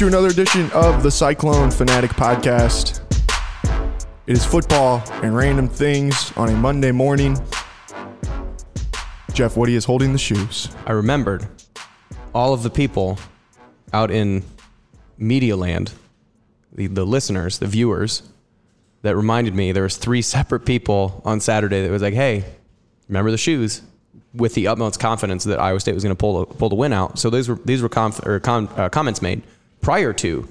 To another edition of the Cyclone Fanatic Podcast. It is football and random things on a Monday morning. Jeff Woody is holding the shoes. I remembered all of the people out in media land, the, the listeners, the viewers, that reminded me there was three separate people on Saturday that was like, hey, remember the shoes? With the utmost confidence that Iowa State was going to pull the, pull the win out. So these were these were conf, uh, comments made prior to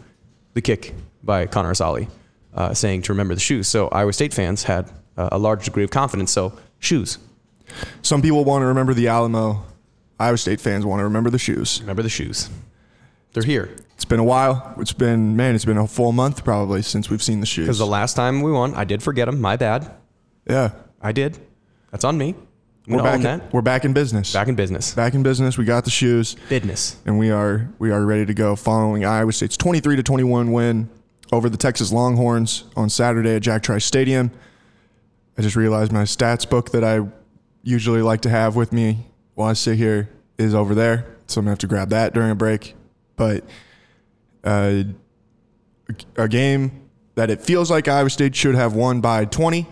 the kick by Connor Assalley, uh, saying to remember the shoes. So Iowa State fans had uh, a large degree of confidence. So shoes, Some people want to remember the Alamo. Iowa State fans want to remember the shoes. remember the shoes. They're here. It's been a while. It's been, man, it's been a full month probably since we've seen the shoes. Because the last time we won, I did forget them. My bad. yeah. I did. That's on me. We're back, in, we're back in business. Back in business. back in business. We got the shoes. Business. and we are we are ready to go following Iowa State's 23 to 21 win over the Texas Longhorns on Saturday at Jack Trice Stadium. I just realized my stats book that I usually like to have with me while I sit here is over there, so I'm gonna have to grab that during a break. But uh, a game that it feels like Iowa State should have won by 20,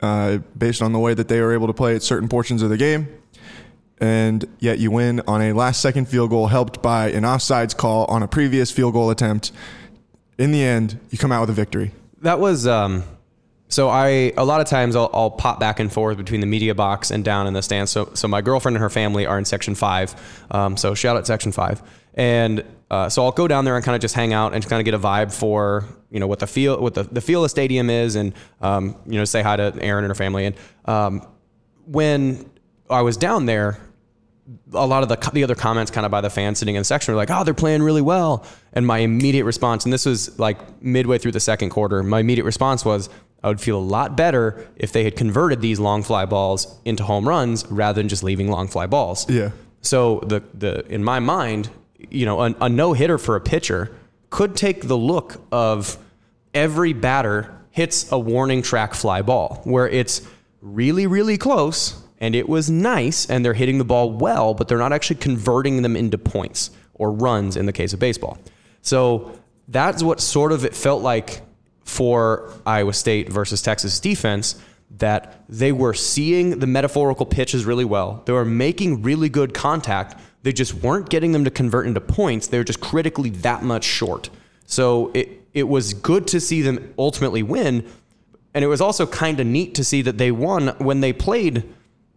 uh, based on the way that they were able to play at certain portions of the game and yet you win on a last second field goal helped by an offsides call on a previous field goal attempt. In the end, you come out with a victory. That was um so I a lot of times I'll, I'll pop back and forth between the media box and down in the stands. So so my girlfriend and her family are in section five. Um, so shout out section five. And uh, so I'll go down there and kind of just hang out and kind of get a vibe for you know what the feel what the, the feel of the stadium is and um, you know say hi to Aaron and her family. And um, when I was down there, a lot of the, the other comments kind of by the fans sitting in the section were like, oh, they're playing really well. And my immediate response, and this was like midway through the second quarter, my immediate response was, I would feel a lot better if they had converted these long fly balls into home runs rather than just leaving long fly balls. Yeah. So the the in my mind, you know, a, a no hitter for a pitcher could take the look of every batter hits a warning track fly ball where it's really really close and it was nice and they're hitting the ball well, but they're not actually converting them into points or runs in the case of baseball. So that's what sort of it felt like for Iowa State versus Texas defense that they were seeing the metaphorical pitches really well. They were making really good contact. They just weren't getting them to convert into points. They were just critically that much short. So it it was good to see them ultimately win, and it was also kind of neat to see that they won when they played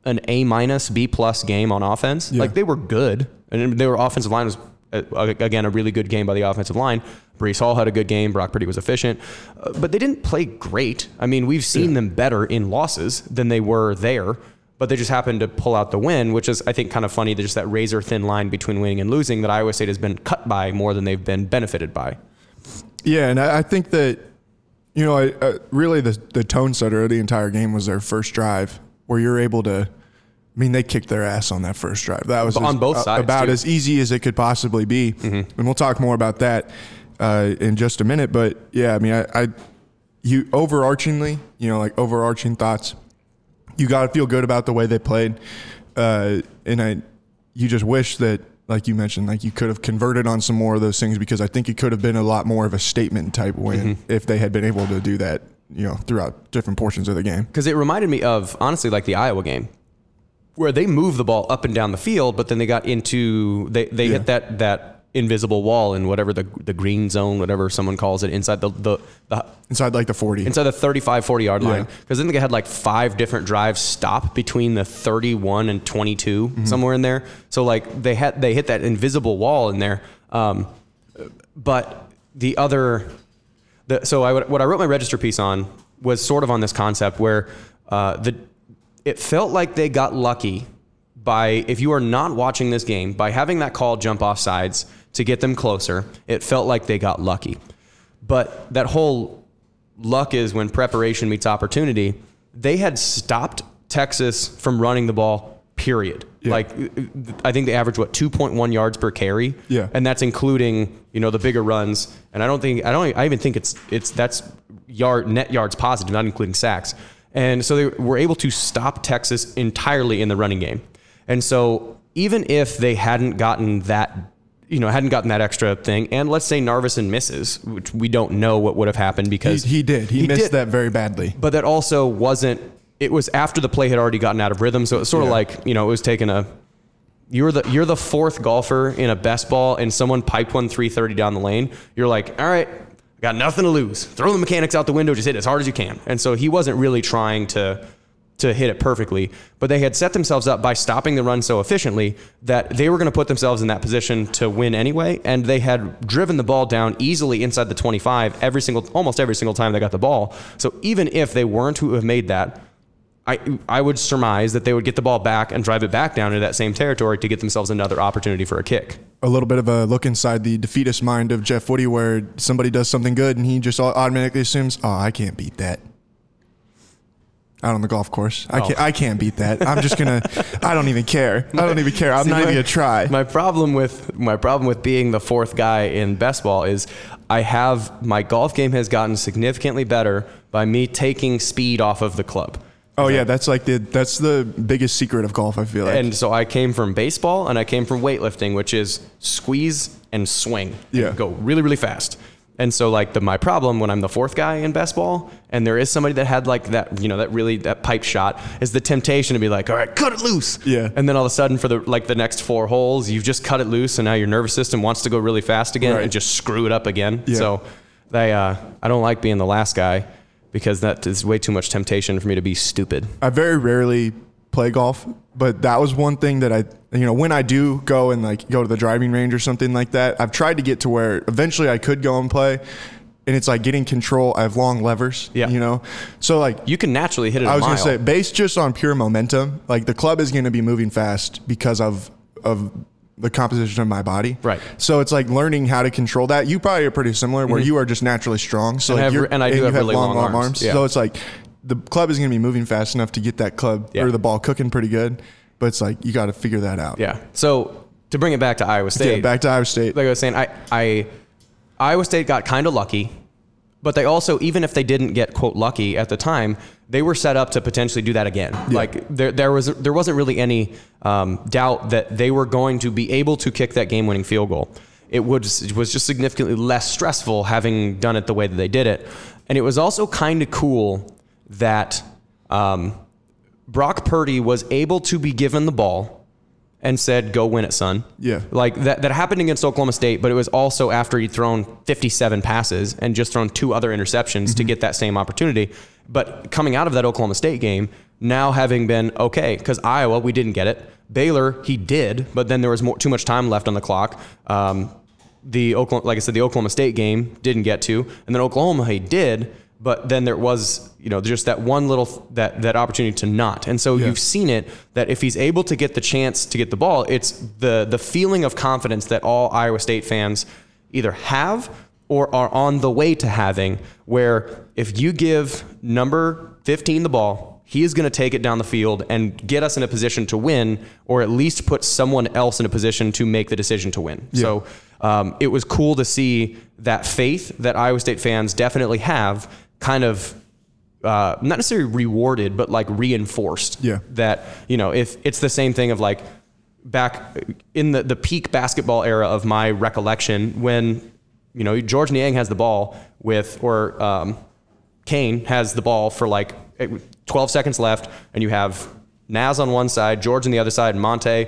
an A minus B plus game on offense. Like they were good, and their offensive line was uh, again a really good game by the offensive line. Breece Hall had a good game. Brock Purdy was efficient, uh, but they didn't play great. I mean, we've seen them better in losses than they were there, but they just happened to pull out the win, which is I think kind of funny. There's just that razor thin line between winning and losing that Iowa State has been cut by more than they've been benefited by. Yeah, and I, I think that you know, I, uh, really the the tone setter of the entire game was their first drive, where you're able to. I mean, they kicked their ass on that first drive. That was On as- both uh, sides, about too. as easy as it could possibly be, and we'll talk more about that uh, in just a minute. But yeah, I mean, I, I you overarchingly, you know, like overarching thoughts. You got to feel good about the way they played, uh, and I, you just wish that, like you mentioned, like you could have converted on some more of those things because I think it could have been a lot more of a statement type win if they had been able to do that, you know, throughout different portions of the game. because it reminded me of honestly like the Iowa game, where they moved the ball up and down the field, but then they got into they they Yeah. hit that that invisible wall in whatever the the green zone, whatever someone calls it, inside the the, the Inside like the forty, inside the 35 40 yard line. Yeah. because then they had like five different drives stop between the 31 and 22 somewhere in there. So like they had they hit that invisible wall in there. Um, but the other The, so I, what I wrote my register piece on was sort of on this concept where uh, the it felt like they got lucky by if you are not watching this game by having that call jump off sides to get them closer. It felt like they got lucky, but that whole luck is when preparation meets opportunity. They had stopped Texas from running the ball. Period. Like uh, uh, I think they average what 2.1 yards per carry. Yeah. and that's including you know the bigger runs. And I don't think I don't I even think it's it's that's yard net yards positive, not including sacks. And so they were able to stop Texas entirely in the running game. And so even if they hadn't gotten that, you know, hadn't gotten that extra thing, and let's say Narvison misses, which we don't know what would have happened because he did. He, missed did. that very badly. But that also wasn't. It was after the play had already gotten out of rhythm, so it's was sort of like you know it was taking a. You're the you're the fourth golfer in a best ball, and someone piped one 330 down the lane. You're like, all right, got nothing to lose. Throw the mechanics out the window, just hit as hard as you can. And so he wasn't really trying to to hit it perfectly, but they had set themselves up by stopping the run so efficiently that they were going to put themselves in that position to win anyway, and they had driven the ball down easily inside the 25 every single almost every single time they got the ball. So even if they weren't to have made that, I I would surmise that they would get the ball back and drive it back down into that same territory to get themselves another opportunity for a kick. a little bit of a look inside the defeatist mind of Jeff Woody, where somebody does something good and he just automatically assumes, "Oh, I can't beat that." Out on the golf course, I Oh. can't. I can't beat that. I'm just gonna. I don't even care. I don't even care. I'm See, not my- even gonna try. My problem with my problem with being the fourth guy in best ball is I have my golf game has gotten significantly better by me taking speed off of the club. oh yeah, that's like the that's the biggest secret of golf. I feel like. And so I came from baseball and I came from weightlifting, which is squeeze and swing. Yeah. Go really, really fast. And so like the my problem when I'm the fourth guy in best ball and there is somebody that had like that, you know, that really that pipe shot is the temptation to be like, all right, cut it loose. Yeah. And then all of a sudden for the like the next four holes, you've just cut it loose and now your nervous system wants to go really fast again Right. and just screw it up again. Yeah. So they uh I don't like being the last guy because that is way too much temptation for me to be stupid. I very rarely play golf, but that was one thing that I, you know, when I do go and like go to the driving range or something like that, I've tried to get to where eventually I could go and play. And it's like getting control. I have long levers, Yeah. you know? So like You can naturally hit it I was gonna say, based just on pure momentum, like the club is gonna be moving fast because of of the composition of my body. Right. So it's like learning how to control that. You probably are pretty similar, where you are just naturally strong. So Mm-hmm. And like have- you're, and I do you have really long arms. Yeah. So it's like the club is gonna be moving fast enough to get that club Yeah. or the ball cooking pretty good. But it's like you got to figure that out. Yeah. So to bring it back to Iowa State, Yeah. Back to Iowa State. like I was saying, I, I Iowa State got kind of lucky, but they also, even if they didn't get quote lucky at the time, they were set up to potentially do that again. Like there, there was there wasn't really any um, doubt that they were going to be able to kick that game-winning field goal. It was it was just significantly less stressful having done it the way that they did it, and it was also kind of cool that um, Brock Purdy was able to be given the ball and said, "Go win it, son." Yeah. like that. That happened against Oklahoma State, but it was also after he'd thrown 57 passes and just thrown two other interceptions to get that same opportunity. But coming out of that Oklahoma State game, now having been okay, because Iowa we didn't get it. Baylor he did, but then there was more, too much time left on the clock. Um, the Oklahoma, like I said, the Oklahoma State game didn't get to, and then Oklahoma he did, but then there was you know just that one little that that opportunity to not, and so Yeah. you've seen it that if he's able to get the chance to get the ball, it's the the feeling of confidence that all Iowa State fans either have or are on the way to having, where if you give number 15 the ball, he is going to take it down the field and get us in a position to win, or at least put someone else in a position to make the decision to win. So um, it was cool to see that faith that Iowa State fans definitely have kind of uh, not necessarily rewarded, but like reinforced. Yeah. That, you know, if it's the same thing of like back in the, the peak basketball era of my recollection when, you know, Georges Niang has the ball with, or um, Kane has the ball for like 12 seconds left, and you have Naz on one side, George on the other side, and Monte.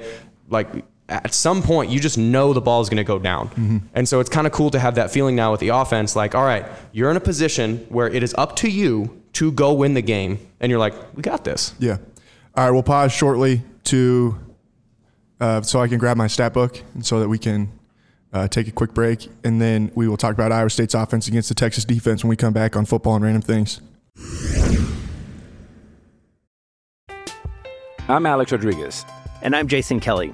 Like at some point, you just know the ball is going to go down. And so it's kind of cool to have that feeling now with the offense. Like, all right, you're in a position where it is up to you to go win the game, and you're like, we got this. Yeah. All right, we'll pause shortly to uh, so I can grab my stat book and so that we can uh, take a quick break, and then we will talk about Iowa State's offense against the Texas defense when we come back on football and random things. I'm Alex Rodriguez. And I'm Jason Kelly.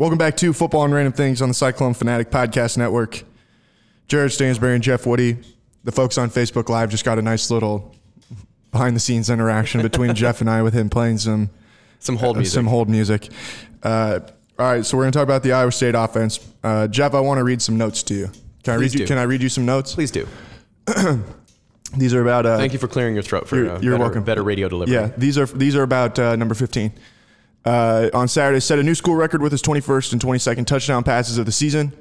Welcome back to Football and Random Things on the Cyclone Fanatic Podcast Network. Jared Stansberry and Jeff Woody. The folks on Facebook Live just got a nice little behind the scenes interaction between Jeff and I with him playing some Some hold uh, music. some hold music. Uh, all right, so we're going to talk about the Iowa State offense. Uh, Jeff, I want to read some notes to you. Can I read Please you? do. Can I read you some notes? Please do. These are about. Uh, Thank you for clearing your throat for You're- uh, you're better, welcome. better radio delivery. Yeah, these are these are about uh, number 15. Uh, on Saturday, set a new school record with his 21st and 22nd touchdown passes of the season.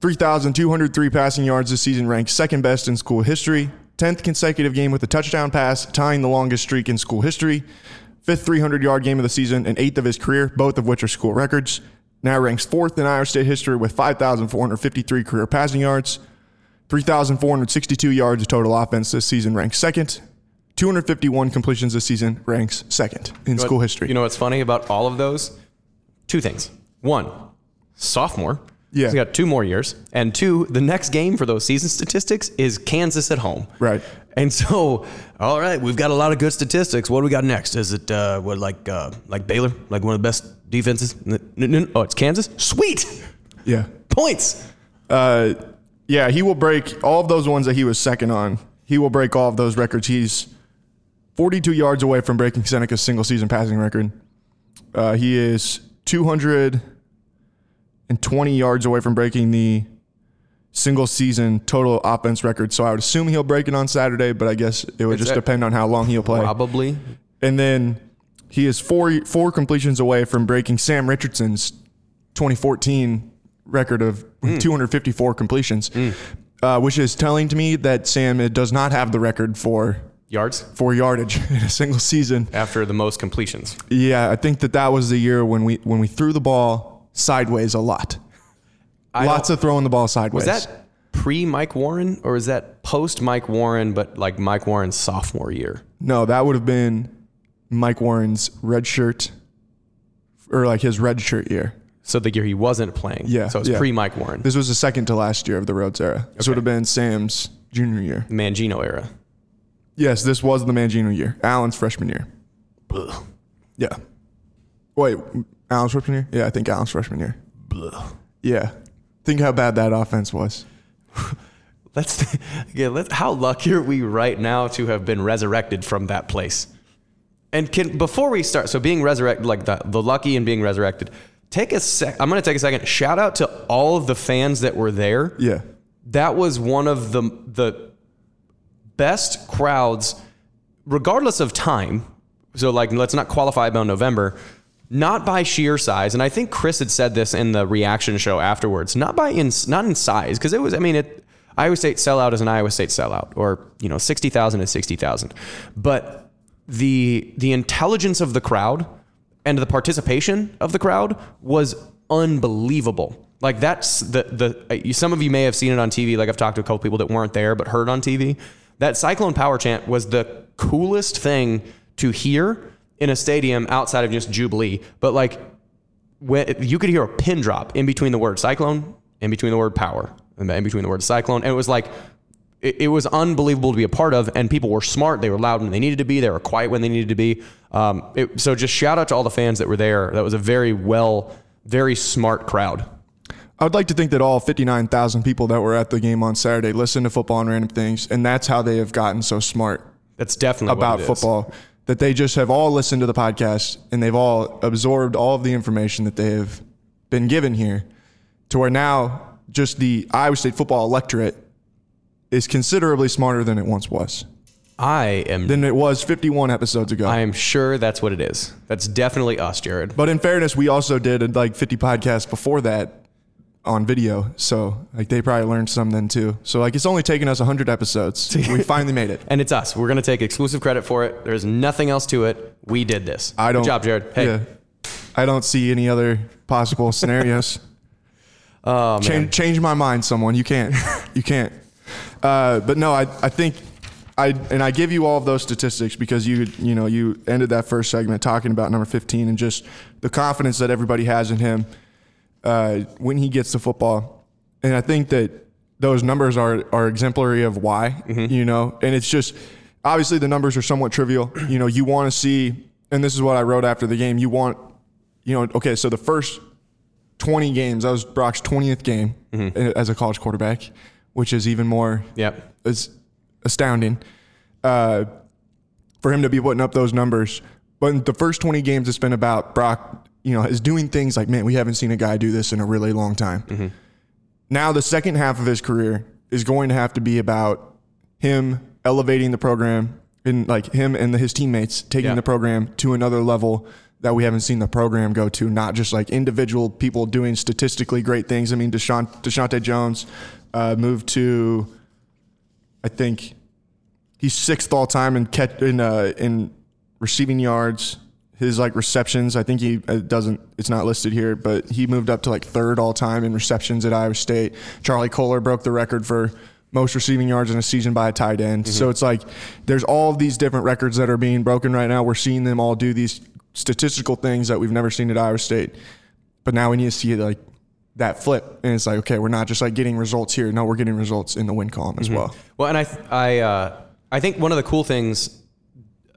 3,203 passing yards this season, ranked second best in school history. 10th consecutive game with a touchdown pass, tying the longest streak in school history. Fifth 300 yard game of the season and eighth of his career, both of which are school records. Now ranks fourth in Iowa State history with 5,453 career passing yards. 3,462 yards of total offense this season, ranks second. 251 completions this season, ranks second in You know school what- history. You know what's funny about all of those? Two things. One, sophomore. Yeah. He's got two more years. And two, the next game for those season statistics is Kansas at home. Right. And so, all right, we've got a lot of good statistics. What do we got next? Is it uh, what like uh, like Baylor, like one of the best defenses? Oh, it's Kansas. Sweet yeah. points. Uh, yeah, he will break all of those ones that he was second on. He will break all of those records. He's 42 yards away from breaking Seneca's single season passing record. Uh, he is 220 yards away from breaking the single season total offense record. So I would assume he'll break it on Saturday, but I guess it would just depend on how long he'll play. Probably. And then he is four four completions away from breaking Sam Richardson's 2014 record of 254 completions, uh, which is telling to me that Sam does not have the record for Yards for yardage in a single season. after the most completions. Yeah, I think that that was the year when we when we threw the ball sideways a lot. I Lots of throwing the ball sideways. Was that pre Mike Warren or is that post Mike Warren, but like Mike Warren's sophomore year? No, that would have been Mike Warren's red shirt or like his red shirt year. So the year he wasn't playing. Yeah. So it's yeah. pre Mike Warren, This was the second to last year of the Rhoads era. This would have been Sam's junior year. Mangino era. Yes, this was the Mangino year. Allen's freshman year. Yeah. Wait, Allen's freshman year? Yeah, I think Allen's freshman year. Yeah. Think how bad that offense was. Let's yeah. Let's, how lucky are we right now to have been resurrected from that place? And can before we start, so being resurrected, like the, the lucky and being resurrected. Take a sec. I'm going to take a second. Shout out to all of the fans that were there. Yeah. that was one of the the best crowds, regardless of time. So like, let's not qualify about November, not by sheer size. And I think Chris had said this in the reaction show afterwards. Not by in not in size because it was. I mean, it Iowa State sellout is an Iowa State sellout, or you know, sixty thousand is sixty thousand, but the the intelligence of the crowd and the participation of the crowd was unbelievable. Like that's the the some of you may have seen it on TV. Like I've talked to a couple people that weren't there but heard on TV. That Cyclone Power chant was the coolest thing to hear in a stadium outside of just Jubilee. But like when you could hear a pin drop in between the word cyclone, in between the word power, and in between the word cyclone, and it was like it, it was unbelievable to be a part of. And people were smart; they were loud when they needed to be, they were quiet when they needed to be. Um, it, so just shout out to all the fans that were there. That was a very well, very smart crowd. I would like to think that all 59,000 people that were at the game on Saturday listened to football and random things, and that's how they have gotten so smart That's definitely about what it is. football. That they just have all listened to the podcast and they've all absorbed all of the information that they have been given here to where now just the Iowa State football electorate is considerably smarter than it once was, I am. than it was 51 episodes ago. I am sure that's what it is. That's definitely us, Jared. But in fairness, we also did like 50 podcasts before that on video. So like they probably learned some then too. So like it's only taken us 100 episodes. we finally made it. And it's us. We're going to take exclusive credit for it. There's nothing else to it. We did this. I don't. Good job, Jared. Hey. Yeah, I don't see any other possible scenarios. Oh, man. change, change my mind, someone. You can't. You can't. Uh, but no, I, I think I and I give you all of those statistics because you you know you ended that first segment talking about number 15 and just the confidence that everybody has in him uh, when he gets the football. And I think that those numbers are are exemplary of why, you know. And it's just obviously the numbers are somewhat trivial. You know, you want to see, and this is what I wrote after the game. You want, you know, okay, so the first 20 games, that was Brock's 20th game as a college quarterback, which is even more Yep. is astounding uh, for him to be putting up those numbers. But in the first 20 games, it's been about Brock, you know, is doing things like, man, we haven't seen a guy do this in a really long time. Now, the second half of his career is going to have to be about him elevating the program and like him and his teammates taking Yeah. the program to another level that we haven't seen the program go to, not just like individual people doing statistically great things. I mean, Deshaun, Deshaunte Jones uh, moved to, I think, he's sixth all time in catch in uh, in receiving yards. His like receptions, I think he it doesn't. It's not listed here, but he moved up to like third all time in receptions at Iowa State. Charlie Kolar broke the record for most receiving yards in a season by a tight end. Mm-hmm. So it's like there's all of these different records that are being broken right now. We're seeing them all do these statistical things that we've never seen at Iowa State. But now we need to see like that flip, and it's like okay, we're not just like getting results here. No, we're getting results in the win column as mm-hmm. well. Well, and I, I, uh, I think one of the cool things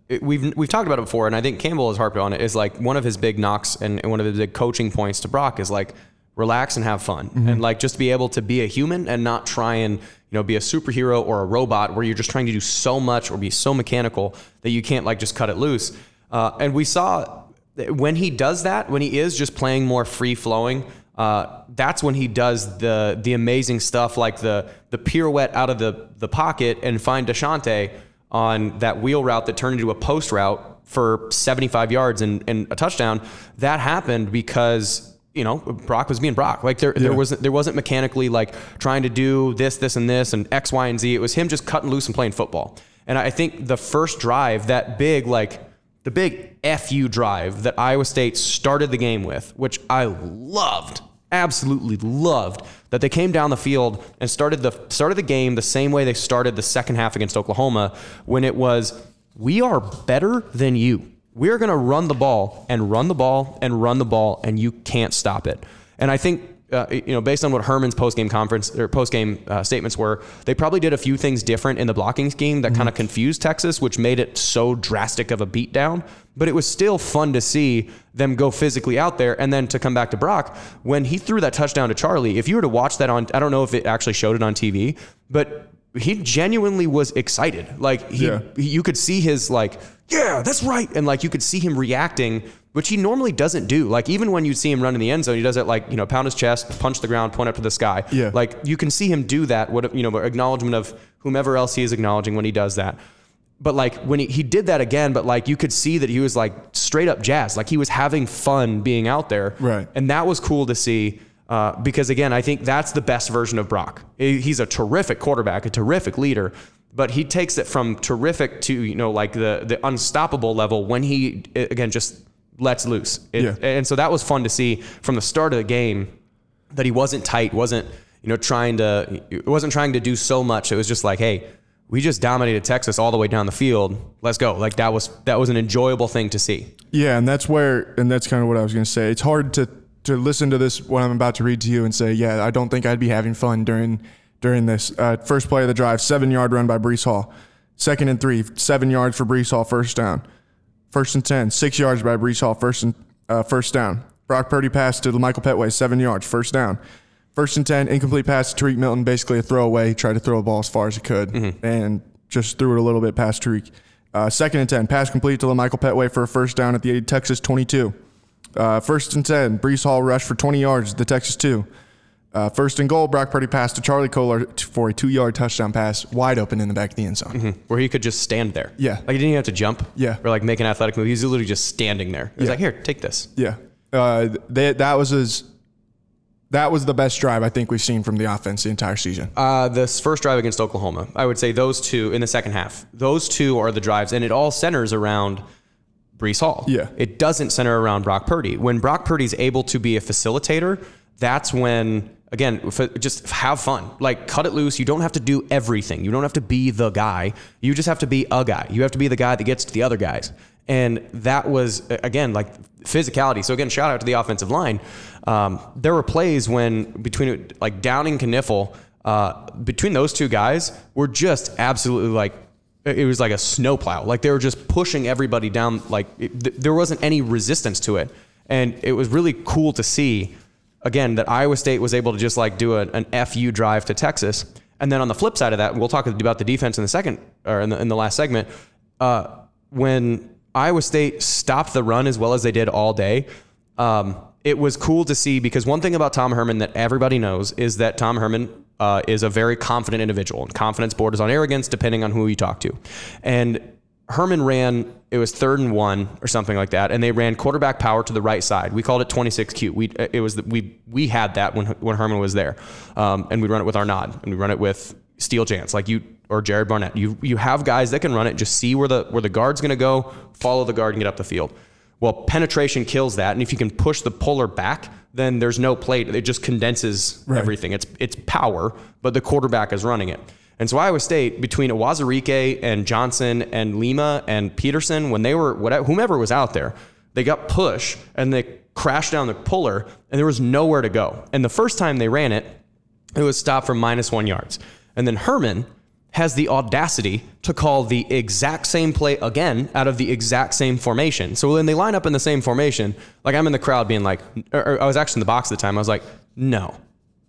it- we've we've talked about it before, and I think Campbell has harped on it. Is like one of his big knocks and, and one of his big coaching points to Brock is like relax and have fun, and like just be able to be a human and not try and you know be a superhero or a robot where you're just trying to do so much or be so mechanical that you can't like just cut it loose. Uh, and we saw that when he does that, when he is just playing more free flowing, uh, that's when he does the the amazing stuff like the the pirouette out of the the pocket and find Deshaunte on that wheel route that turned into a post route for 75 yards and, and a touchdown. That happened because you know Brock was being Brock. Like there there wasn't there wasn't mechanically like trying to do this this and this and X Y and Z. It was him just cutting loose and playing football. And I think the first drive, that big like the big FU drive that Iowa State started the game with, which I loved, absolutely loved, that they came down the field and started the started the game the same way they started the second half against Oklahoma when it was we are better than you. We're going to run the ball and run the ball and run the ball and you can't stop it. And I think uh, you know, based on what Herman's post-game conference or post-game uh, statements were, they probably did a few things different in the blocking scheme that kind of confused Texas, which made it so drastic of a beatdown. But it was still fun to see them go physically out there, and then to come back to Brock when he threw that touchdown to Charlie. If you were to watch that on, I don't know if it actually showed it on TV, but he genuinely was excited. Like he, Yeah. he- you could see his like, yeah, that's right, and like you could see him reacting, which he normally doesn't do. Like even when you see him run in the end zone, he does it like you know pound his chest, punch the ground, point up to the sky. Yeah. like you can see him do that. What you know, acknowledgement of whomever else he is acknowledging when he does that. But like when he, he did that again, but like you could see that he was like straight up jazz, like he was having fun being out there, Right. And that was cool to see. Uh, because again, I think that's the best version of Brock. He's a terrific quarterback, a terrific leader, but he takes it from terrific to you know like the the unstoppable level when he again just lets loose. It- Yeah. And so that was fun to see from the start of the game that he wasn't tight, wasn't you know trying to wasn't trying to do so much. It was just like, hey, we just dominated Texas all the way down the field. Let's go. Like that was that was an enjoyable thing to see. Yeah, and that's where, and that's kind of what I was going to say. It's hard to to listen to this what I'm about to read to you and say, yeah, I don't think I'd be having fun during during this uh, first play of the drive. Seven yard run by Breece Hall. Second and three, seven yards for Breece Hall, first down. First and ten, six yards by Breece Hall, first and uh, first down. Brock Purdy pass to Michael Pettway, seven yards, first down. First and ten, incomplete pass to Tarique Milton, basically a throwaway. He Tried to throw a ball as far as he could, and just threw it a little bit past Tarique. Uh, second and ten, pass complete to Michael Pettway for a first down at the Texas 22. Uh, first and ten, Breece Hall rush for 20 yards at the Texas two. Uh, first and goal, Brock Purdy passed to Charlie Kolar for a two-yard touchdown pass, wide open in the back of the end zone. Where he could just stand there. Yeah. Like he didn't even have to jump. Yeah. Or like make an athletic move. He was literally just standing there. He's Yeah. like, here, take this. Yeah, uh, they, that was his That was the best drive I think we've seen from the offense the entire season. Uh, this first drive against Oklahoma, I would say those two in the second half. Those two are the drives, and it all centers around Breece Hall. Yeah. It doesn't center around Brock Purdy. When Brock Purdy's able to be a facilitator, that's when again f- just have fun. Like cut it loose. You don't have to do everything. You don't have to be the guy. You just have to be a guy. You have to be the guy that gets to the other guys. And that was again like physicality. So again, shout out to the offensive line. Um, there were plays when between like Downing Knipfel, uh, between those two guys were just absolutely like it was like a snowplow. Like they were just pushing everybody down. Like it, th- there wasn't any resistance to it, and it was really cool to see. Again, that Iowa State was able to just like do a, an fu drive to Texas, and then on the flip side of that, we'll talk about the defense in the second or in the, in the last segment. Uh, when Iowa State stopped the run as well as they did all day, um, it was cool to see because one thing about Tom Herman that everybody knows is that Tom Herman uh, is a very confident individual, and confidence borders on arrogance depending on who you talk to. And Herman ran, it was third and one or something like that, and they ran quarterback power to the right side. We called it 26 Q. We it was the, we we had that when when Herman was there, um, and we'd run it with Arnaud, and we run it with Steele Jantz, like you or Jared Barnett. You you have guys that can run it. Just see where the where the guard's going to go, follow the guard, and get up the field. Well, penetration kills that, and if you can push the puller back, then there's no plate. It just condenses Right. everything. It's it's power, but the quarterback is running it. And so Iowa State, between Uwazurike and Johnson and Lima and Peterson, when they were whatever, whomever was out there, they got push and they crashed down the puller, and there was nowhere to go. And the first time they ran it, it was stopped from minus one yards. And then Herman has the audacity to call the exact same play again out of the exact same formation. So when they line up in the same formation, like I'm in the crowd being like, or, I was actually in the box at the time, I was like, no,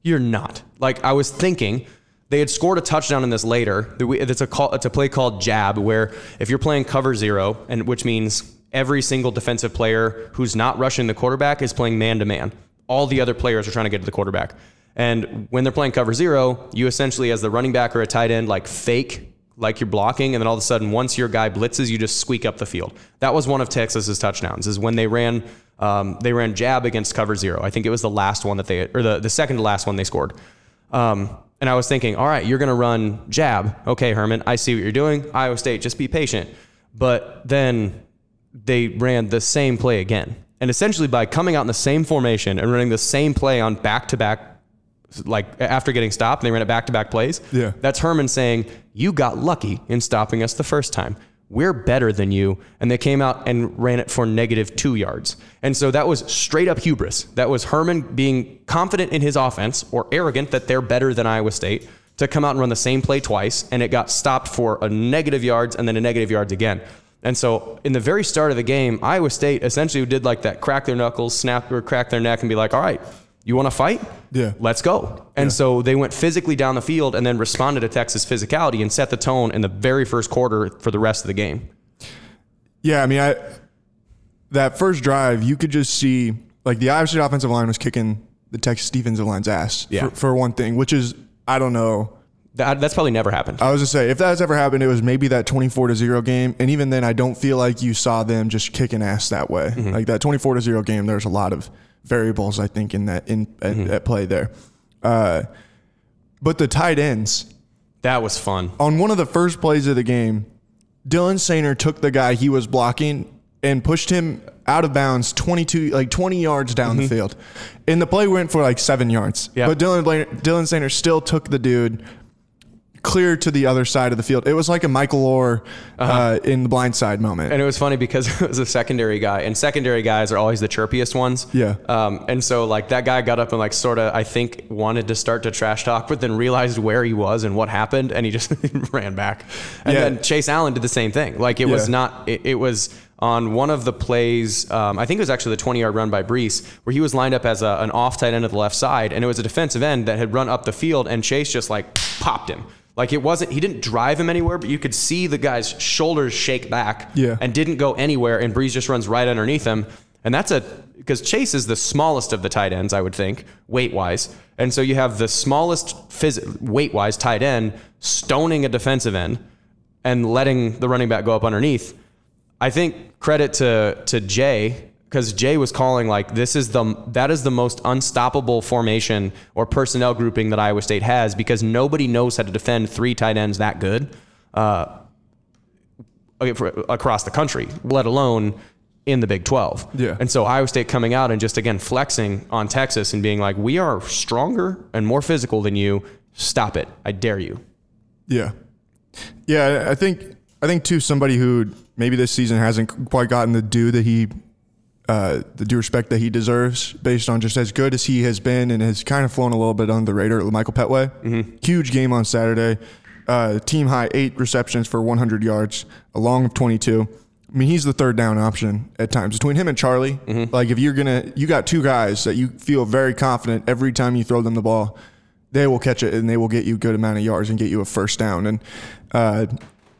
you're not. Like I was thinking they had scored a touchdown in this later. It's a call, it's a play called jab, where if you're playing cover zero, and which means every single defensive player who's not rushing the quarterback is playing man to man. All the other players are trying to get to the quarterback. And when they're playing cover zero, you essentially, as the running back or a tight end, like fake like you're blocking, and then all of a sudden, once your guy blitzes, you just squeak up the field. That was one of Texas's touchdowns. Is when they ran um, they ran jab against cover zero. I think it was the last one that they or the the second to last one they scored. Um, and I was thinking, all right, you're going to run jab. Okay, Herman, I see what you're doing. Iowa State, just be patient. But then they ran the same play again. And essentially, by coming out in the same formation and running the same play on back to back, like after getting stopped, they ran it back to back plays. Yeah. That's Herman saying, You got lucky in stopping us the first time. We're better than you. And they came out and ran it for negative two yards. And so that was straight up hubris. That was Herman being confident in his offense or arrogant that they're better than Iowa State to come out and run the same play twice. And it got stopped for a negative yards and then a negative yards again. And so in the very start of the game, Iowa State essentially did like that crack their knuckles, snap or crack their neck and be like, all right, you want to fight? Yeah. Let's go. And so they went physically down the field and then responded to Texas physicality and set the tone in the very first quarter for the rest of the game. Yeah, I mean, I that first drive, you could just see like the Iowa State offensive line was kicking the Texas defensive line's ass Yeah. for, for one thing, which is I don't know. That, that's probably never happened. I was just say if that's ever happened, it was maybe that twenty four to zero game, and even then, I don't feel like you saw them just kicking ass that way. Mm-hmm. Like that twenty four to zero game, there's a lot of variables I think in that in at, at play there. Uh, but the tight ends That was fun. on one of the first plays of the game, Dylan Soehner took the guy he was blocking and pushed him out of bounds 22 like 20 yards down the field. And the play went for like 7 yards. Yeah. But Dylan Bla- Dylan Soehner still took the dude clear to the other side of the field. It was like a Michael Oher uh, in the blind side moment. And it was funny because it was a secondary guy, and secondary guys are always the chirpiest ones. Yeah. Um, and so like that guy got up and like sort of I think wanted to start to trash talk, but then realized where he was and what happened, and he just ran back. And Yeah. then Chase Allen did the same thing. Like it was not. It, it was on one of the plays. Um, I think it was actually the 20 yard run by Breece, where he was lined up as a, an off tight end of the left side, and it was a defensive end that had run up the field, and Chase just like popped him. Like it wasn't. He didn't drive him anywhere, but you could see the guy's shoulders shake back Yeah. and didn't go anywhere, and Breece just runs right underneath him. And that's a because Chase is the smallest of the tight ends, I would think, weight wise. And so you have the smallest phys- weight wise tight end stoning a defensive end and letting the running back go up underneath. I think credit to to Jay because Jay was calling like this is the that is the most unstoppable formation or personnel grouping that Iowa State has because nobody knows how to defend three tight ends that good, uh, across the country, let alone in the Big 12. Yeah. And so Iowa State coming out and just again flexing on Texas and being like, we are stronger and more physical than you. Stop it. I dare you. Yeah. Yeah, I think I think too somebody who maybe this season hasn't quite gotten the due that he uh, the due respect that he deserves based on just as good as he has been and has kind of flown a little bit on the radar. Michael Pettway, huge game on Saturday. Uh, team high eight receptions for 100 yards, a long of 22. I mean, he's the third down option at times between him and Charlie. Like, if you're gonna, you got two guys that you feel very confident every time you throw them the ball, they will catch it and they will get you a good amount of yards and get you a first down. And uh,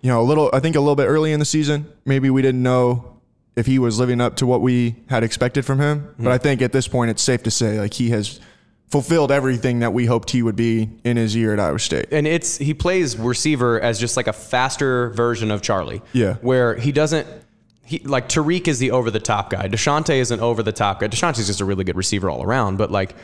you know, a little, I think a little bit early in the season, maybe we didn't know if he was living up to what we had expected from him. But hmm. I think at this point, it's safe to say like he has fulfilled everything that we hoped he would be in his year at Iowa State. and it's he plays receiver as just like a faster version of Charlie. Yeah. Where he doesn't he like Tarique is the over the top guy. Deshaunte is an over the top guy. Deshaunte's just a really good receiver all around, but like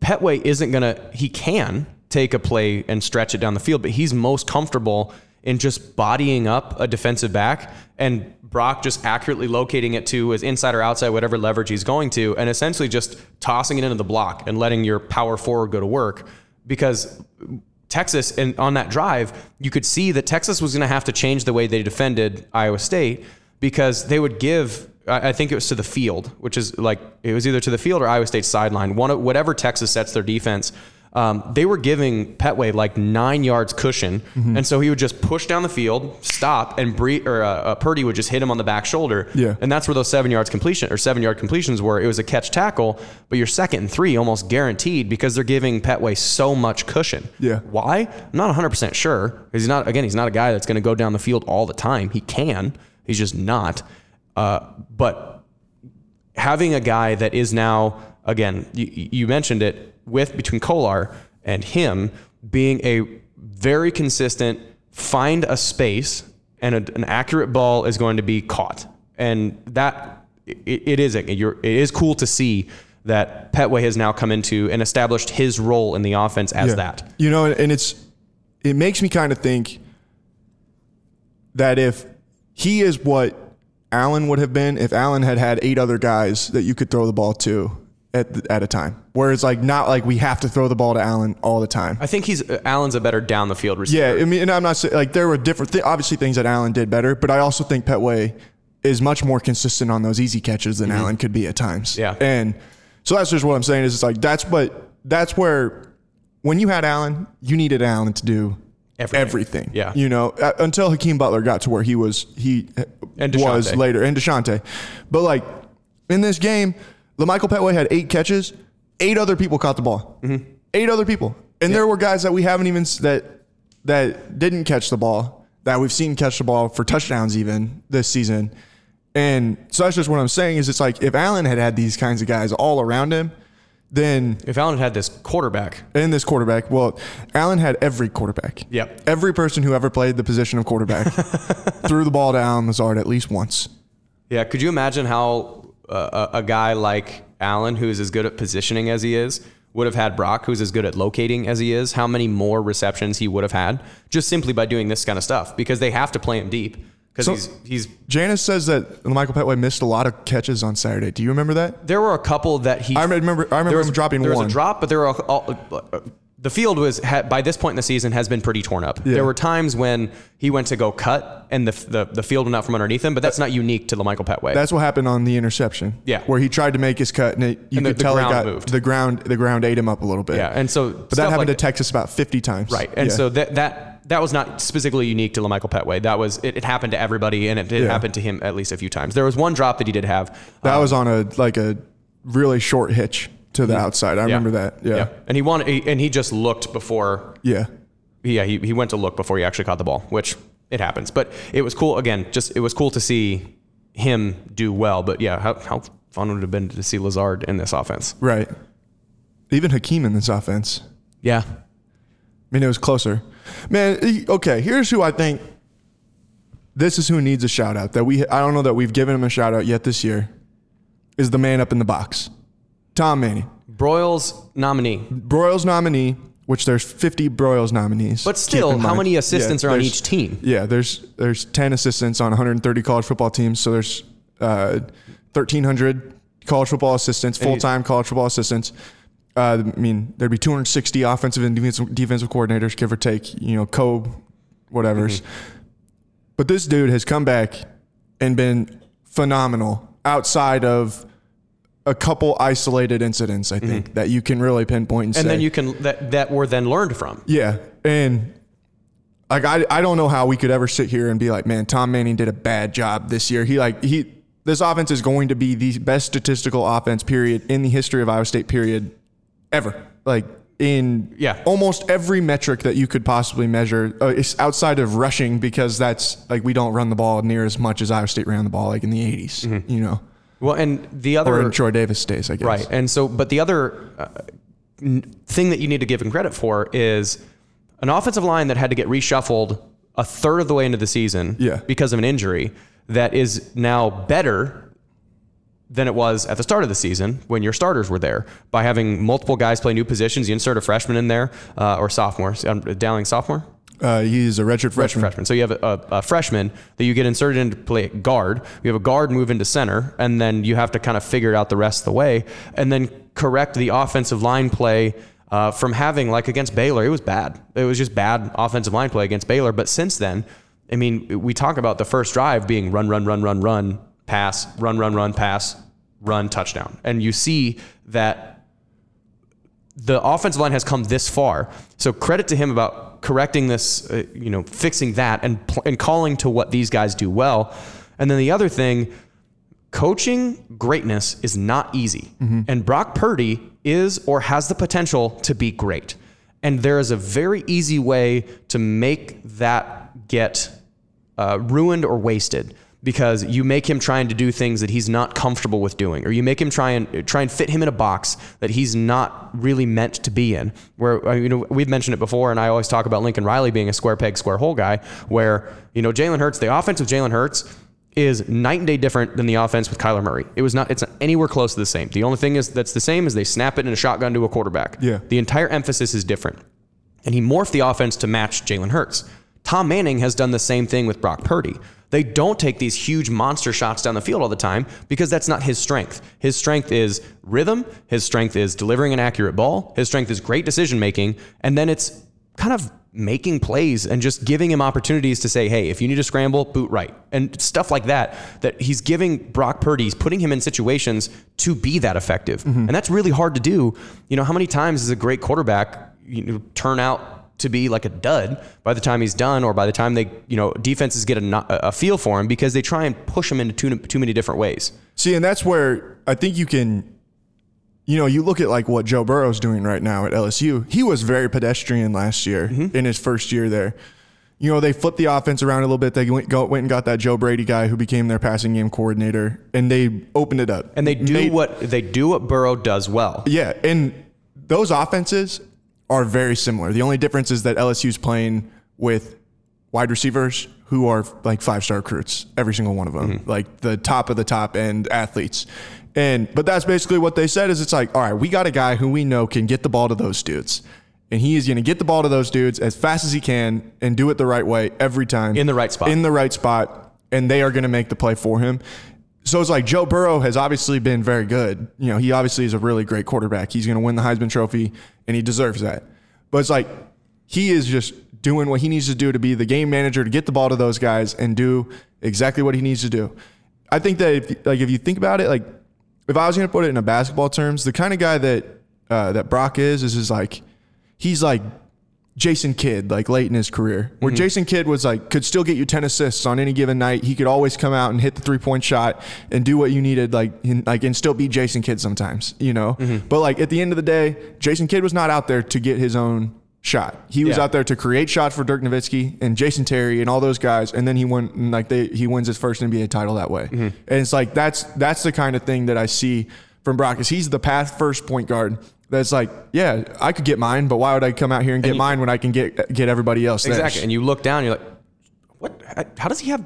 Pettway isn't gonna he can take a play and stretch it down the field, but he's most comfortable in just bodying up a defensive back and Brock just accurately locating it to his inside or outside, whatever leverage he's going to, and essentially just tossing it into the block and letting your power forward go to work. Because Texas, and on that drive, you could see that Texas was going to have to change the way they defended Iowa State because they would give. I think it was to the field, which is like it was either to the field or Iowa State's sideline. One, whatever Texas sets their defense, um, they were giving Pettway like nine yards cushion, and so he would just push down the field, stop, and Bree or uh, uh, Purdy would just hit him on the back shoulder. Yeah. and that's where those seven yards completion or seven yard completions were. It was a catch tackle, but you're second and three almost guaranteed because they're giving Pettway so much cushion. Yeah. Why? I'm not 100% sure because he's not, again, he's not a guy that's going to go down the field all the time. He can, he's just not. Uh, but having a guy that is now, again, you, you mentioned it with between Kolar and him being a very consistent, find a space and a, an accurate ball is going to be caught. And that, it, it is, you're, it is cool to see that Pettway has now come into and established his role in the offense as Yeah. that. You know, and it's it makes me kind of think that if he is what Allen would have been if Allen had had eight other guys that you could throw the ball to at at a time, where it's like not like we have to throw the ball to Allen all the time. I think he's Allen's a better down the field receiver. Yeah, I mean, and I'm not saying like there were different, th- obviously things that Allen did better, but I also think Pettway is much more consistent on those easy catches than Allen could be at times. Mm-hmm. Yeah. and so that's just what I'm saying is it's like that's what that's where when you had Allen, you needed Allen to do Everything. everything. Yeah. you know, uh, until Hakeem Butler got to where he was he And was later and Deshaunte, but like in this game, LaMichael Pettway had eight catches, eight other people caught the ball, Mm-hmm. eight other people, and there were guys that we haven't even that that didn't catch the ball that we've seen catch the ball for touchdowns even this season. And so that's just what I'm saying is it's like if Allen had had these kinds of guys all around him, then If Allen had this quarterback, in this quarterback, well, Allen had every quarterback. Yep. Every person who ever played the position of quarterback threw the ball down Lazard at least once. yeah, could you imagine how uh, a, a guy like Allen, who's as good at positioning as he is, would have had Brock, who's as good at locating as he is? How many more receptions he would have had just simply by doing this kind of stuff? Because they have to play him deep because So- he's he's. Janice says that Michael Pettway missed a lot of catches on Saturday. Do you remember that? There were a couple that he. I remember- I remember there was, him dropping there was a drop, but there were. All, uh, the field was by this point in the season has been pretty torn up. Yeah. There were times when he went to go cut and the, the the field went out from underneath him, but that's not unique to LaMichael Pettway. That's what happened on the interception. Yeah. Where he tried to make his cut and it, you And the- could the tell ground it got moved. the ground the ground ate him up a little bit. yeah, and so But that happened to Texas about 50 times. Right. And Yeah. so that that that was not specifically unique to LaMichael Pettway. That was it, it happened to everybody and it did Yeah. happen to him at least a few times. There was one drop that he did have. that um, was on a like a really short hitch to the outside. I yeah. remember that. Yeah. And he wanted and he just looked before Yeah. yeah, he, he went to look before he actually caught the ball, which it happens. But it was cool again, just it was cool to see him do well. But yeah, how, how fun would it have been to see Lazard in this offense? Right. Even Hakeem in this offense. Yeah. I mean, it was closer. Man, okay, here's who I think this is who needs a shout out. That we I don't know that we've given him a shout out yet this year. is the man up in the box. Tom Manning, Broyles nominee. Broyles nominee, which there's 50 Broyles nominees. But still, how many assistants are on each team? Yeah, there's there's 10 assistants on 130 college football teams, so there's uh, 1,300 college football assistants, full time college football assistants. Uh, I mean, there'd be 260 offensive and defensive, defensive coordinators, give or take, you know, co whatever's. But this dude has come back and been phenomenal outside of a couple isolated incidents, I think, that you can really pinpoint and, And say, then you can that that were then learned from. yeah, and like I, I don't know how we could ever sit here and be like, man, Tom Manning did a bad job this year. He like he this offense is going to be the best statistical offense period in the history of Iowa State period ever. Like in Yeah. almost every metric that you could possibly measure, uh, it's outside of rushing because that's like we don't run the ball near as much as Iowa State ran the ball like in the 80s, you know, Well, and the or other in Troy Davis days, I guess. Right. And so, but the other uh, thing that you need to give him credit for is an offensive line that had to get reshuffled a third of the way into the season Yeah. because of an injury that is now better than it was at the start of the season when your starters were there by having multiple guys play new positions. You insert a freshman in there uh, or sophomore, um, Downing sophomore. Uh, he's a redshirt freshman. Freshman. So you have a, a, a freshman that you get inserted into play guard. You have a guard move into center, and then you have to kind of figure it out the rest of the way, and then correct the offensive line play uh, from having like against Baylor. It was bad. It was just bad offensive line play against Baylor. But since then, I mean, we talk about the first drive being run, run, run, run, run, pass, run, run, run, pass, run, touchdown, and you see that the offensive line has come this far. So credit to him about correcting this, uh, you know, fixing that and pl- and calling to what these guys do well. And then the other thing, coaching greatness is not easy. And Brock Purdy is or has the potential to be great. And there is a very easy way to make that get uh, ruined or wasted because you make him trying to do things that he's not comfortable with doing, or you make him try and try and fit him in a box that he's not really meant to be in. Where uh, you know we've mentioned it before, and I always talk about Lincoln Riley being a square peg, square hole guy. Where you know Jalen Hurts, the offense with Jalen Hurts is night and day different than the offense with Kyler Murray. It was not. It's not anywhere close to the same. The only thing is that's the same is they snap it in a shotgun to a quarterback. Yeah. The entire emphasis is different and he morphed the offense to match Jalen Hurts. Tom Manning has done the same thing with Brock Purdy. They don't take these huge monster shots down the field all the time because that's not his strength. His strength is rhythm, his strength is delivering an accurate ball, his strength is great decision making, and then it's kind of making plays and just giving him opportunities to say, hey, if you need to scramble, boot right. And stuff like that, that he's giving Brock Purdy, he's putting him in situations to be that effective. Mm-hmm. And that's really hard to do. You know, how many times does a great quarterback you know, turn out to be like a dud by the time he's done or by the time they, you know, defenses get a, a feel for him because they try and push him into too, too many different ways. See, and that's where I think you can, you know, you look at like what Joe Burrow's doing right now at LSU. He was very pedestrian last year Mm-hmm. in his first year there. You know, they flipped the offense around a little bit. They went, go, went and got that Joe Brady guy who became their passing game coordinator, and they opened it up. And they do Made- what they do what Burrow does well. Yeah, and those offenses are very similar. The only difference is that LSU's playing with wide receivers who are like five star recruits, every single one of them, mm-hmm. like the top of the top end athletes. And but that's basically what they said is it's like, all right, we got a guy who we know can get the ball to those dudes. And he is going to get the ball to those dudes as fast as he can and do it the right way every time. In the right spot. In the right spot. And they are going to make the play for him. So it's like Joe Burrow has obviously been very good. You know, he obviously is a really great quarterback. He's going to win the Heisman Trophy, and he deserves that. But it's like he is just doing what he needs to do to be the game manager to get the ball to those guys and do exactly what he needs to do. I think that if like if you think about it, like if I was going to put it in a basketball terms, the kind of guy that uh, that Brock is is is like he's like Jason Kidd, like late in his career, where mm-hmm. Jason Kidd was like could still get you ten assists on any given night. He could always come out and hit the three point shot and do what you needed, like in, like and still be Jason Kidd sometimes, you know. Mm-hmm. But like at the end of the day, Jason Kidd was not out there to get his own shot. He was Yeah. out there to create shots for Dirk Nowitzki and Jason Terry and all those guys, and then he won and, like they he wins his first NBA title that way. Mm-hmm. And it's like that's that's the kind of thing that I see from Brock is he's the path first point guard. That's like, yeah, I could get mine, but why would I come out here and get you- mine when I can get get everybody else theirs? Exactly. And you look down, you're like, what? How does he have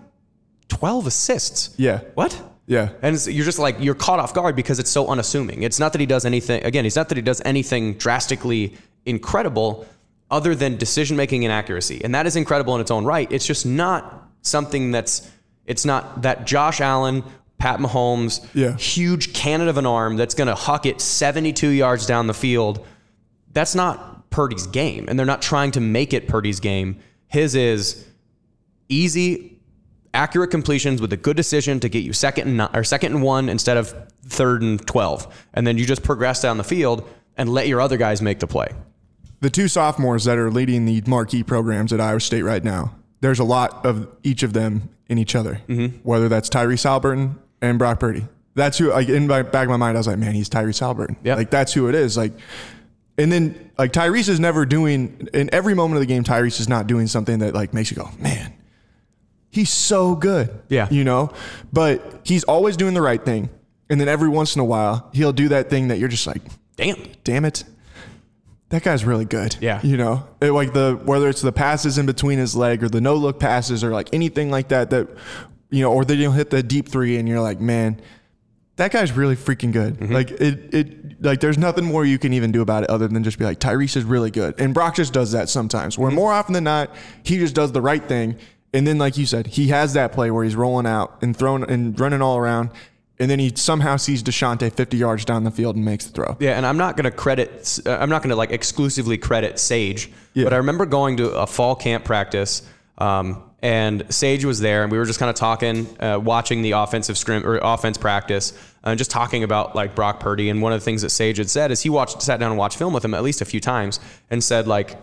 12 assists? Yeah. What? Yeah. And it's, you're just like you're caught off guard because it's so unassuming. It's not that he does anything. Again, it's not that he does anything drastically incredible, other than decision making and accuracy, and that is incredible in its own right. It's just not something that's. It's not that Josh Allen, Pat Mahomes, Yeah. huge cannon of an arm that's going to huck it 72 yards down the field. That's not Purdy's game, and they're not trying to make it Purdy's game. His is easy, accurate completions with a good decision to get you second and not, or second and one instead of third and twelve, and then you just progress down the field and let your other guys make the play. the two sophomores that are leading the marquee programs at Iowa State right now, there's a lot of each of them in each other. Mm-hmm. Whether that's Tyrese Halliburton and Brock Purdy. That's who, like, in my back of my mind, I was like, man, he's Tyrese Halliburton. Yep. Like, that's who it is. Like, and then, like, Tyrese is never doing, in every moment of the game, Tyrese is not doing something that, like, makes you go, man, he's so good. Yeah. You know? But he's always doing the right thing. And then every once in a while, he'll do that thing that you're just like, Damn. damn it. That guy's really good. Yeah. You know, It- like the, whether it's the passes in between his leg or the no look passes or like anything like that, that, you know, or they don't hit the deep three and you're like, man, that guy's really freaking good. Mm-hmm. Like it, it, like there's nothing more you can even do about it other than just be like, Tyrese is really good. And Brock just does that sometimes Mm-hmm. where more often than not, he just does the right thing. And then, like you said, he has that play where he's rolling out and throwing and running all around. And then he somehow sees Deshaunte 50 yards down the field and makes the throw. Yeah, and I'm not going to credit. uh, I'm not going to like exclusively credit Sage, Yeah. but I remember going to a fall camp practice, um, and Sage was there, and we were just kind of talking, uh, watching the offensive scrim or offense practice, and just talking about like Brock Purdy. And one of the things that Sage had said is he watched, sat down and watched film with him at least a few times, and said like,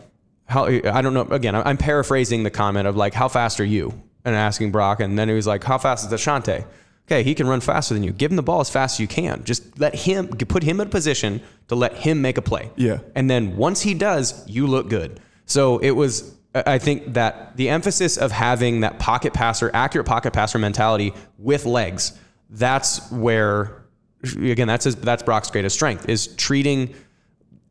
how I don't know. Again, I'm paraphrasing the comment of like, how fast are you? And asking Brock, and then he was like, how fast is Deshaunte? Okay, he can run faster than you. Give him the ball as fast as you can. Just let him put him in a position to let him make a play. Yeah. And then once he does, you look good. So it was I think that the emphasis of having that pocket passer, accurate pocket passer mentality with legs, that's where again, that's his, that's Brock's greatest strength is treating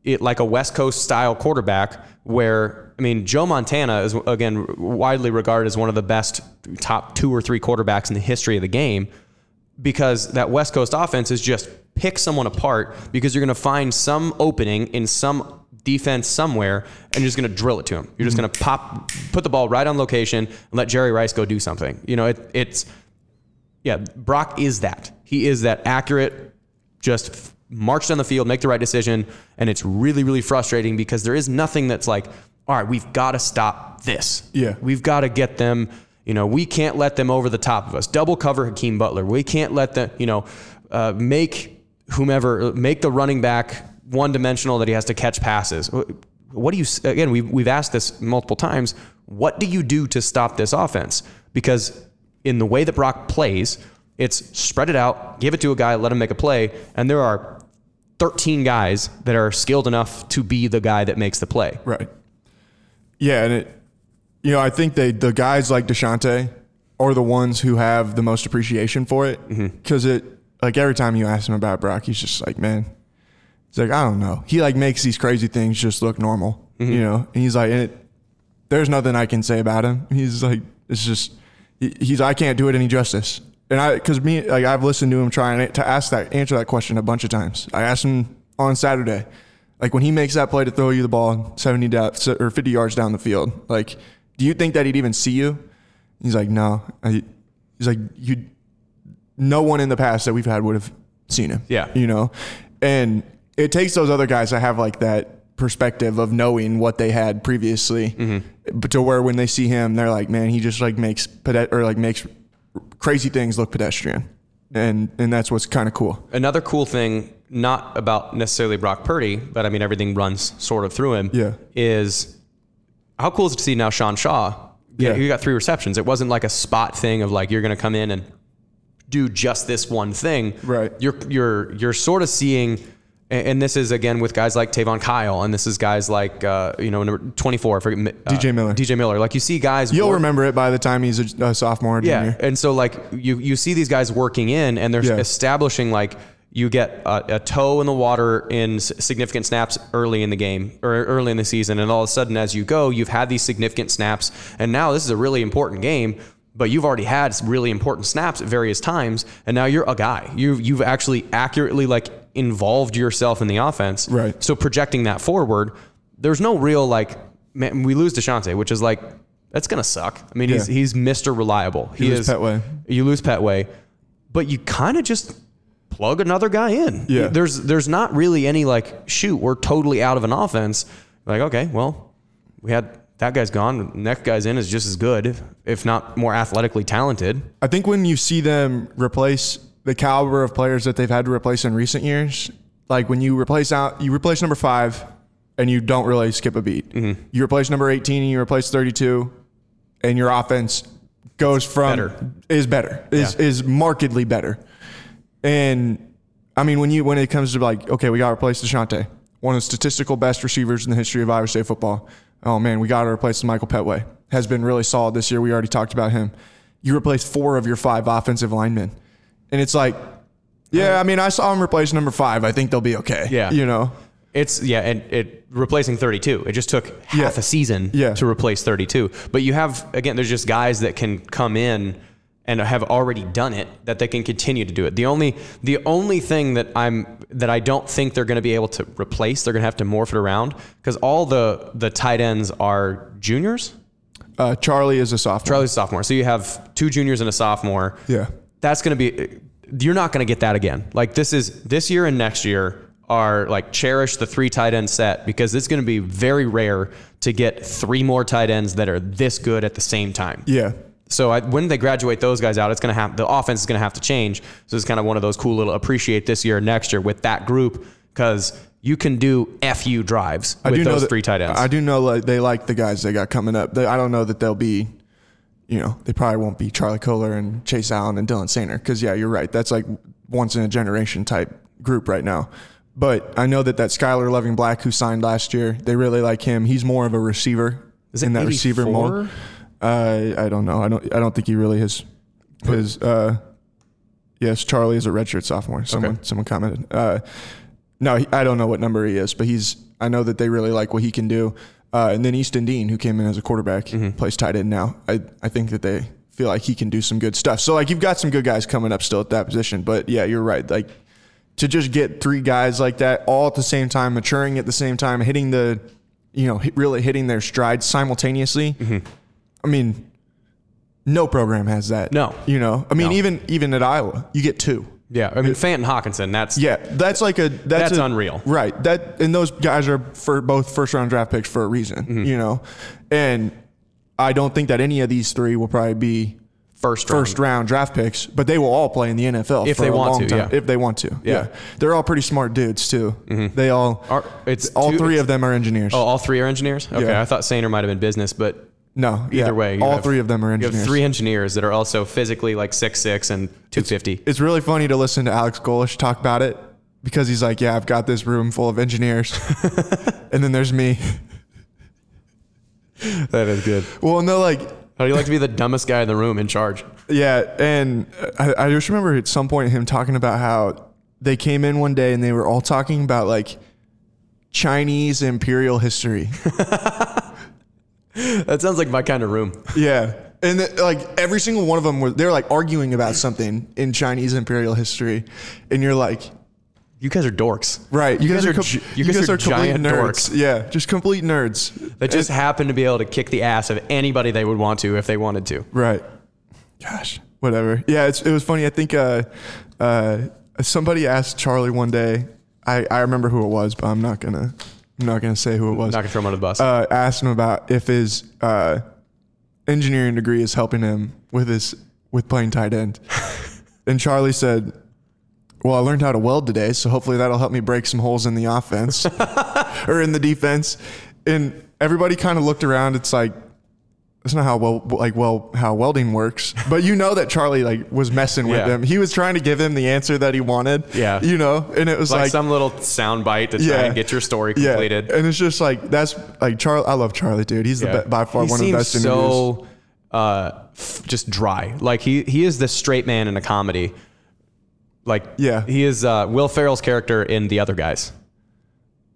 it like a West Coast style quarterback where I mean Joe Montana is again widely regarded as one of the best top two or three quarterbacks in the history of the game because that West Coast offense is just pick someone apart because you're going to find some opening in some defense somewhere and you're just going to drill it to him. You're just going to pop put the ball right on location and let Jerry Rice go do something. You know, it, it's yeah, Brock is that. He is that accurate, just f- march down the field, make the right decision. And it's really, really frustrating because there is nothing that's like, all right, we've got to stop this. Yeah. We've got to get them, you know, we can't let them over the top of us. Double cover Hakeem Butler. We can't let them, you know, uh, make whomever, make the running back one dimensional that he has to catch passes. What do you, again, we've, we've asked this multiple times. What do you do to stop this offense? Because in the way that Brock plays, it's spread it out, give it to a guy, let him make a play, and there are 13 guys that are skilled enough to be the guy that makes the play. Right. Yeah, and it, you know, I think they the guys like Deshaunte are the ones who have the most appreciation for it mm-hmm. because it like every time you ask him about Brock, he's just like, man, he's like, I don't know. He like makes these crazy things just look normal, mm-hmm. you know. And he's like, and it, there's nothing I can say about him. He's like, it's just he- he's I can't do it any justice. And I, because me, like I've listened to him trying to ask that, answer that question a bunch of times. I asked him on Saturday, like when he makes that play to throw you the ball 70 down, or 50 yards down the field, like, do you think that he'd even see you? He's like, no. I, he's like, you, no one in the past that we've had would have seen him. Yeah. You know, and it takes those other guys to have like that perspective of knowing what they had previously, mm-hmm. but to where when they see him, they're like, man, he just like makes pede- or like makes crazy things look pedestrian, and and that's what's kind of cool. Another cool thing, not about necessarily Brock Purdy, but I mean everything runs sort of through him. Yeah. Is how cool is it to see now Sean Shaw? Yeah, he got three receptions. It wasn't like a spot thing of like you're going to come in and do just this one thing. Right. You're you're you're sort of seeing, and and this is again with guys like Tavon Kyle, and this is guys like uh, you know number 24, I forget, uh, DJ Miller. DJ Miller. Like you see guys. You'll work- remember it by the time he's a, a sophomore or yeah, junior. and so like you you see these guys working in, and they're Yeah. establishing like you get a, a toe in the water in significant snaps early in the game or early in the season, and all of a sudden as you go, you've had these significant snaps, and now this is a really important game. but you've already had some really important snaps at various times, and now you're a guy. You've you've actually accurately like involved yourself in the offense. Right. So projecting that forward, there's no real like man, we lose Deshaunte, which is like that's gonna suck. I mean, he's Yeah. he's Mr. Reliable. He lose is Pettway. You lose Pettway, but you kind of just plug another guy in. Yeah. There's there's not really any like shoot, we're totally out of an offense. Like, okay, well, we had that guy's gone. Next guy's in is just as good, if not more athletically talented. I think when you see them replace the caliber of players that they've had to replace in recent years, like when you replace out, you replace number five, and you don't really skip a beat. Mm-hmm. You replace number eighteen, and you replace thirty-two, and your offense goes from Better. is better is Yeah. is markedly better. And I mean, when you when it comes to like, okay, we got to replace Deshaunte, one of the statistical best receivers in the history of Iowa State football. Oh man, we got to replace Michael Pettway. Has been really solid this year. We already talked about him. You replace four of your five offensive linemen, and it's like, yeah, I mean, I saw him replace number five. I think they'll be okay. Yeah. you know, It's yeah, and it replacing 32. It just took half Yeah. a season Yeah. to replace 32. But you have again, there's just guys that can come in and have already done it that they can continue to do it. The only the only thing that I'm that I don't think they're going to be able to replace, they're going to have to morph it around because all the the tight ends are juniors. uh, Charlie is a sophomore. Charlie's a sophomore, so you have two juniors and a sophomore. Yeah. That's going to be. You're not going to get that again. Like this is this year and next year are like cherish the three tight end set because it's going to be very rare to get three more tight ends that are this good at the same time. Yeah, So I, when they graduate those guys out, it's going to have the offense is going to have to change. So it's kind of one of those cool little appreciate this year and next year with that group because you can do fu drives with those that, three tight ends. I do know like they like the guys they got coming up. They, I don't know that they'll be, you know, they probably won't be Charlie Kolar and Chase Allen and Dylan Soehner because yeah, you're right. That's like once in a generation type group right now. But I know that that Skylar Loving Black who signed last year, they really like him. He's more of a receiver Is in that receiver 84? mold. Uh, I don't know. I don't. I don't think he really has. His uh, yes, Charlie is a redshirt sophomore. Someone Okay. someone commented. Uh, no, he, I don't know what number he is, but he's. I know that they really like what he can do. Uh, and then Easton Dean, who came in as a quarterback, plays tight end now. I I think that they feel like he can do some good stuff. So like you've got some good guys coming up still at that position. But yeah, you're right. Like to just get three guys like that all at the same time, maturing at the same time, hitting the, you know, really hitting their stride simultaneously. I mean, no program has that. No. you know, I mean, No. even even at Iowa, you get two. Yeah, I mean Fant and Hockenson. That's Yeah, that's like a that's, That's a- unreal. right? That and those guys are for both first round draft picks for a reason, Mm-hmm. you know. And I don't think that any of these three will probably be first round. first round draft picks, but they will all play in the NFL If for they a want long to, time. yeah. If they want to, yeah. Yeah. They're all pretty smart dudes too. They all Are- it's all two- three it's- of them are engineers. Oh, all three are engineers. Okay, Yeah. I thought Soehner might have been business, but no, yeah. either way, you all have- three of them are engineers. You have three engineers that are also physically like six six and two fifty. It's really funny to listen to Alex Golesh talk about it because he's like, "Yeah, I've got this room full of engineers," and then there's me. That is good. Well, no, like How do you like to be the dumbest guy in the room in charge? Yeah, and I, I just remember at some point him talking about how they came in one day and they were all talking about like Chinese imperial history. That sounds like my kind of room. yeah. And the, like every single one of them was they're like arguing about something in Chinese imperial history, and you're like, You guys are dorks. right? You, guys, are, com- you guys are, complete giant nerds. dorks Yeah, just complete nerds. that just happen to be able to kick the ass of anybody they would want to if they wanted to. Right. Gosh, whatever. Yeah, it's, it was funny. I think uh, uh, somebody asked Charlie one day. I, I remember who it was, but I'm not gonna I'm not gonna say who it was. Not gonna throw him under the bus. Uh, asked him about if his uh, engineering degree is helping him with his with playing tight end, and Charlie said. Well, I learned how to weld today, so hopefully that'll help me break some holes in the offense or in the defense. And everybody kind of looked around. It's like that's not how well like well how welding works. But you know that Charlie like was messing with Yeah. him. He was trying to give him the answer that he wanted. Yeah. you know, and it was like, like, some little sound bite to try and get your story completed. yeah, and it's just like that's like Charlie. I love Charlie, dude. He's the Yeah. be- by far He one of the best interviews. so uh, f- just dry. Like he he is the straight man in a comedy. Like Yeah. he is uh, Will Ferrell's character in The Other Guys.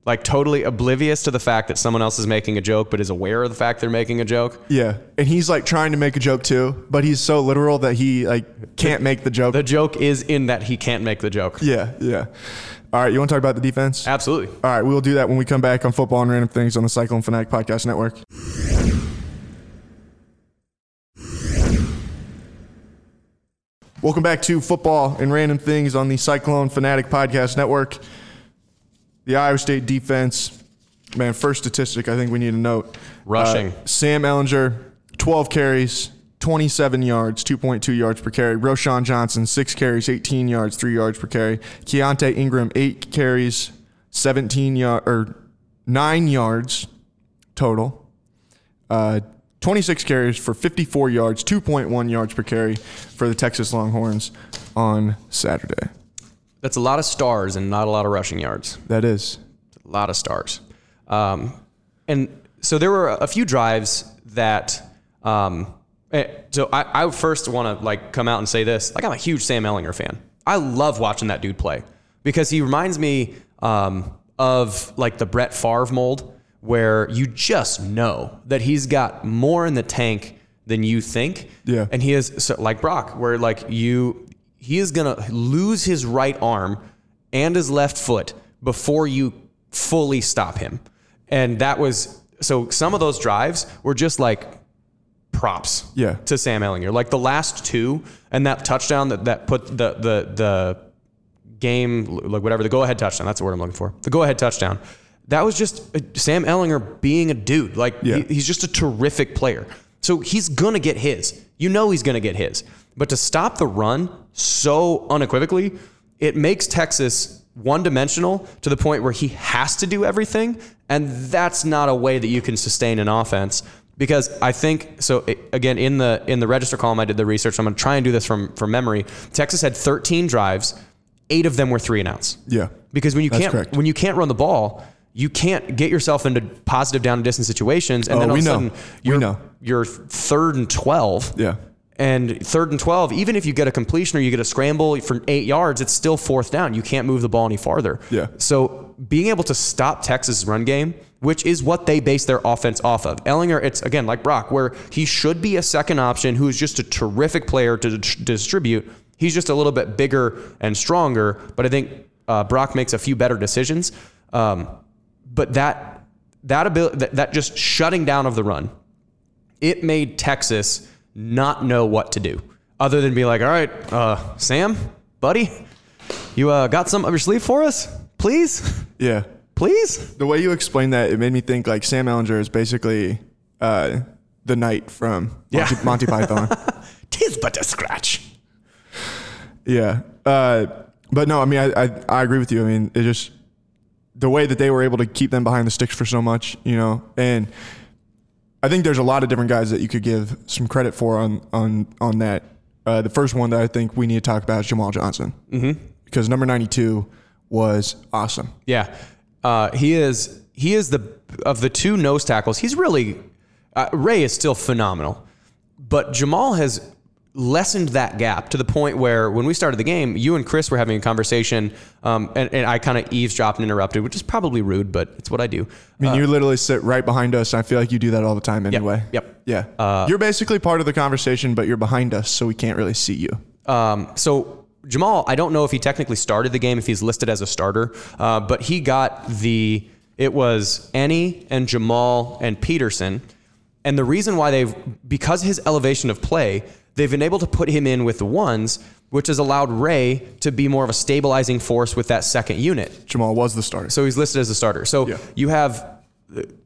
Like totally oblivious to the fact that someone else is making a joke, but is aware of the fact they're making a joke. Yeah, and he's like trying to make a joke too, but he's so literal that he like can't make the joke. The joke is in that he can't make the joke. yeah, yeah. All right, you want to talk about the defense? Absolutely. All right, we'll do that when we come back on Football and Random Things on the Cyclone Fanatic Podcast Network. Welcome back to Football and Random Things on the Cyclone Fanatic Podcast Network. The Iowa State defense, man, first statistic I think we need to note. Rushing. Uh, Sam Ehlinger, 12 carries, 27 yards, 2.2 yards per carry. Roschon Johnson, 6 carries, 18 yards, 3 yards per carry. Keaontay Ingram, 8 carries, 17 yard or 9 yards total. Uh, 26 carries for 54 yards, 2.1 yards per carry for the Texas Longhorns on Saturday. That's a lot of stars and not a lot of rushing yards. That is. A lot of stars. Um, and so there were a few drives that. Um, eh, so I, I first want to like come out and say this. Like I'm a huge Sam Ehlinger fan. I love watching that dude play because he reminds me um, of like the Brett Favre mold, where you just know that he's got more in the tank than you think. Yeah. And he is so, like Brock, where like you, he is gonna lose his right arm and his left foot before you fully stop him. And that was so. Some of those drives were just like props. Yeah. To Sam Ehlinger, like the last two and that touchdown that that put the the the game like whatever the go ahead touchdown. That's the word I'm looking for. The go ahead touchdown. That was just uh, Sam Ehlinger being a dude. Like Yeah. he- he's just a terrific player. So he's gonna get his. You know he's gonna get his. But to stop the run so unequivocally, it makes Texas one dimensional to the point where he has to do everything. And that's not a way that you can sustain an offense. Because I think so. Again, in the in the register column, I did the research. I'm going to try and do this from from memory. Texas had 13 drives, eight of them were three and outs. Yeah. Because when you That's can't correct. when you can't run the ball, you can't get yourself into positive down and distance situations, and Oh, then all we of a know. sudden We you're know. you're third and twelve. Yeah. And third and 12, even if you get a completion or you get a scramble for eight yards, it's still fourth down. You can't move the ball any farther. Yeah. So being able to stop Texas' run game, which is what they base their offense off of. Ehlinger, it's again like Brock, where he should be a second option who is just a terrific player to d- distribute. He's just a little bit bigger and stronger, but I think uh, Brock makes a few better decisions. Um, but that that ability, that, that just shutting down of the run, it made Texas not know what to do other than be like, all right, uh, Sam, buddy, you uh, got some up your sleeve for us, please, Yeah. please. The way you explained that, it made me think like Sam Ellinger is basically uh, the knight from Monty, Yeah. Monty Python. Tis but a scratch. yeah. Uh, but no, I mean, I, I, I agree with you. I mean, it just, the way that they were able to keep them behind the sticks for so much, you know, and I think there's a lot of different guys that you could give some credit for on, on, on that. Uh, the first one that I think we need to talk about is Jamal Johnson. Mm-hmm. Because number 92 was awesome. Yeah, uh, he is. He is the of the two nose tackles. He's really uh, Ray is still phenomenal, but Jamal has lessened that gap to the point where when we started the game, you and Chris were having a conversation, um, and, and I kind of eavesdropped and interrupted, which is probably rude, but it's what I do. I mean, you literally sit right behind us. I feel like you do that all the time anyway. yep. Yeah. you're basically part of the conversation, but you're behind us, so we can't really see you. Um, so Jamal, I don't know if he technically started the game, if he's listed as a starter, uh, but he got the. It was Enyi and Jamal and Peterson, and the reason why they've because his elevation of play, they've been able to put him in with the ones, which has allowed Ray to be more of a stabilizing force with that second unit. Jamal was the starter. So he's listed as a starter. So Yeah. you have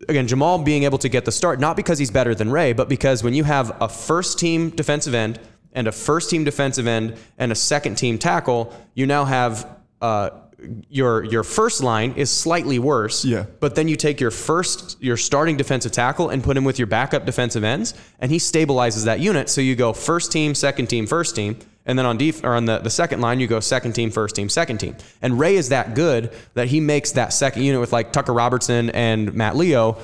again Jamal being able to get the start, not because he's better than Ray, but because when you have a first team defensive end and a first team defensive end and a second team tackle, you now have uh, your your first line is slightly worse. Yeah. But then you take your first your starting defensive tackle and put him with your backup defensive ends, and he stabilizes that unit. So you go first team, second team, first team. And then on def- or on the, the second line, you go second team, first team, second team. And Ray is that good that he makes that second unit with like Tucker Robertson and Matt Leo.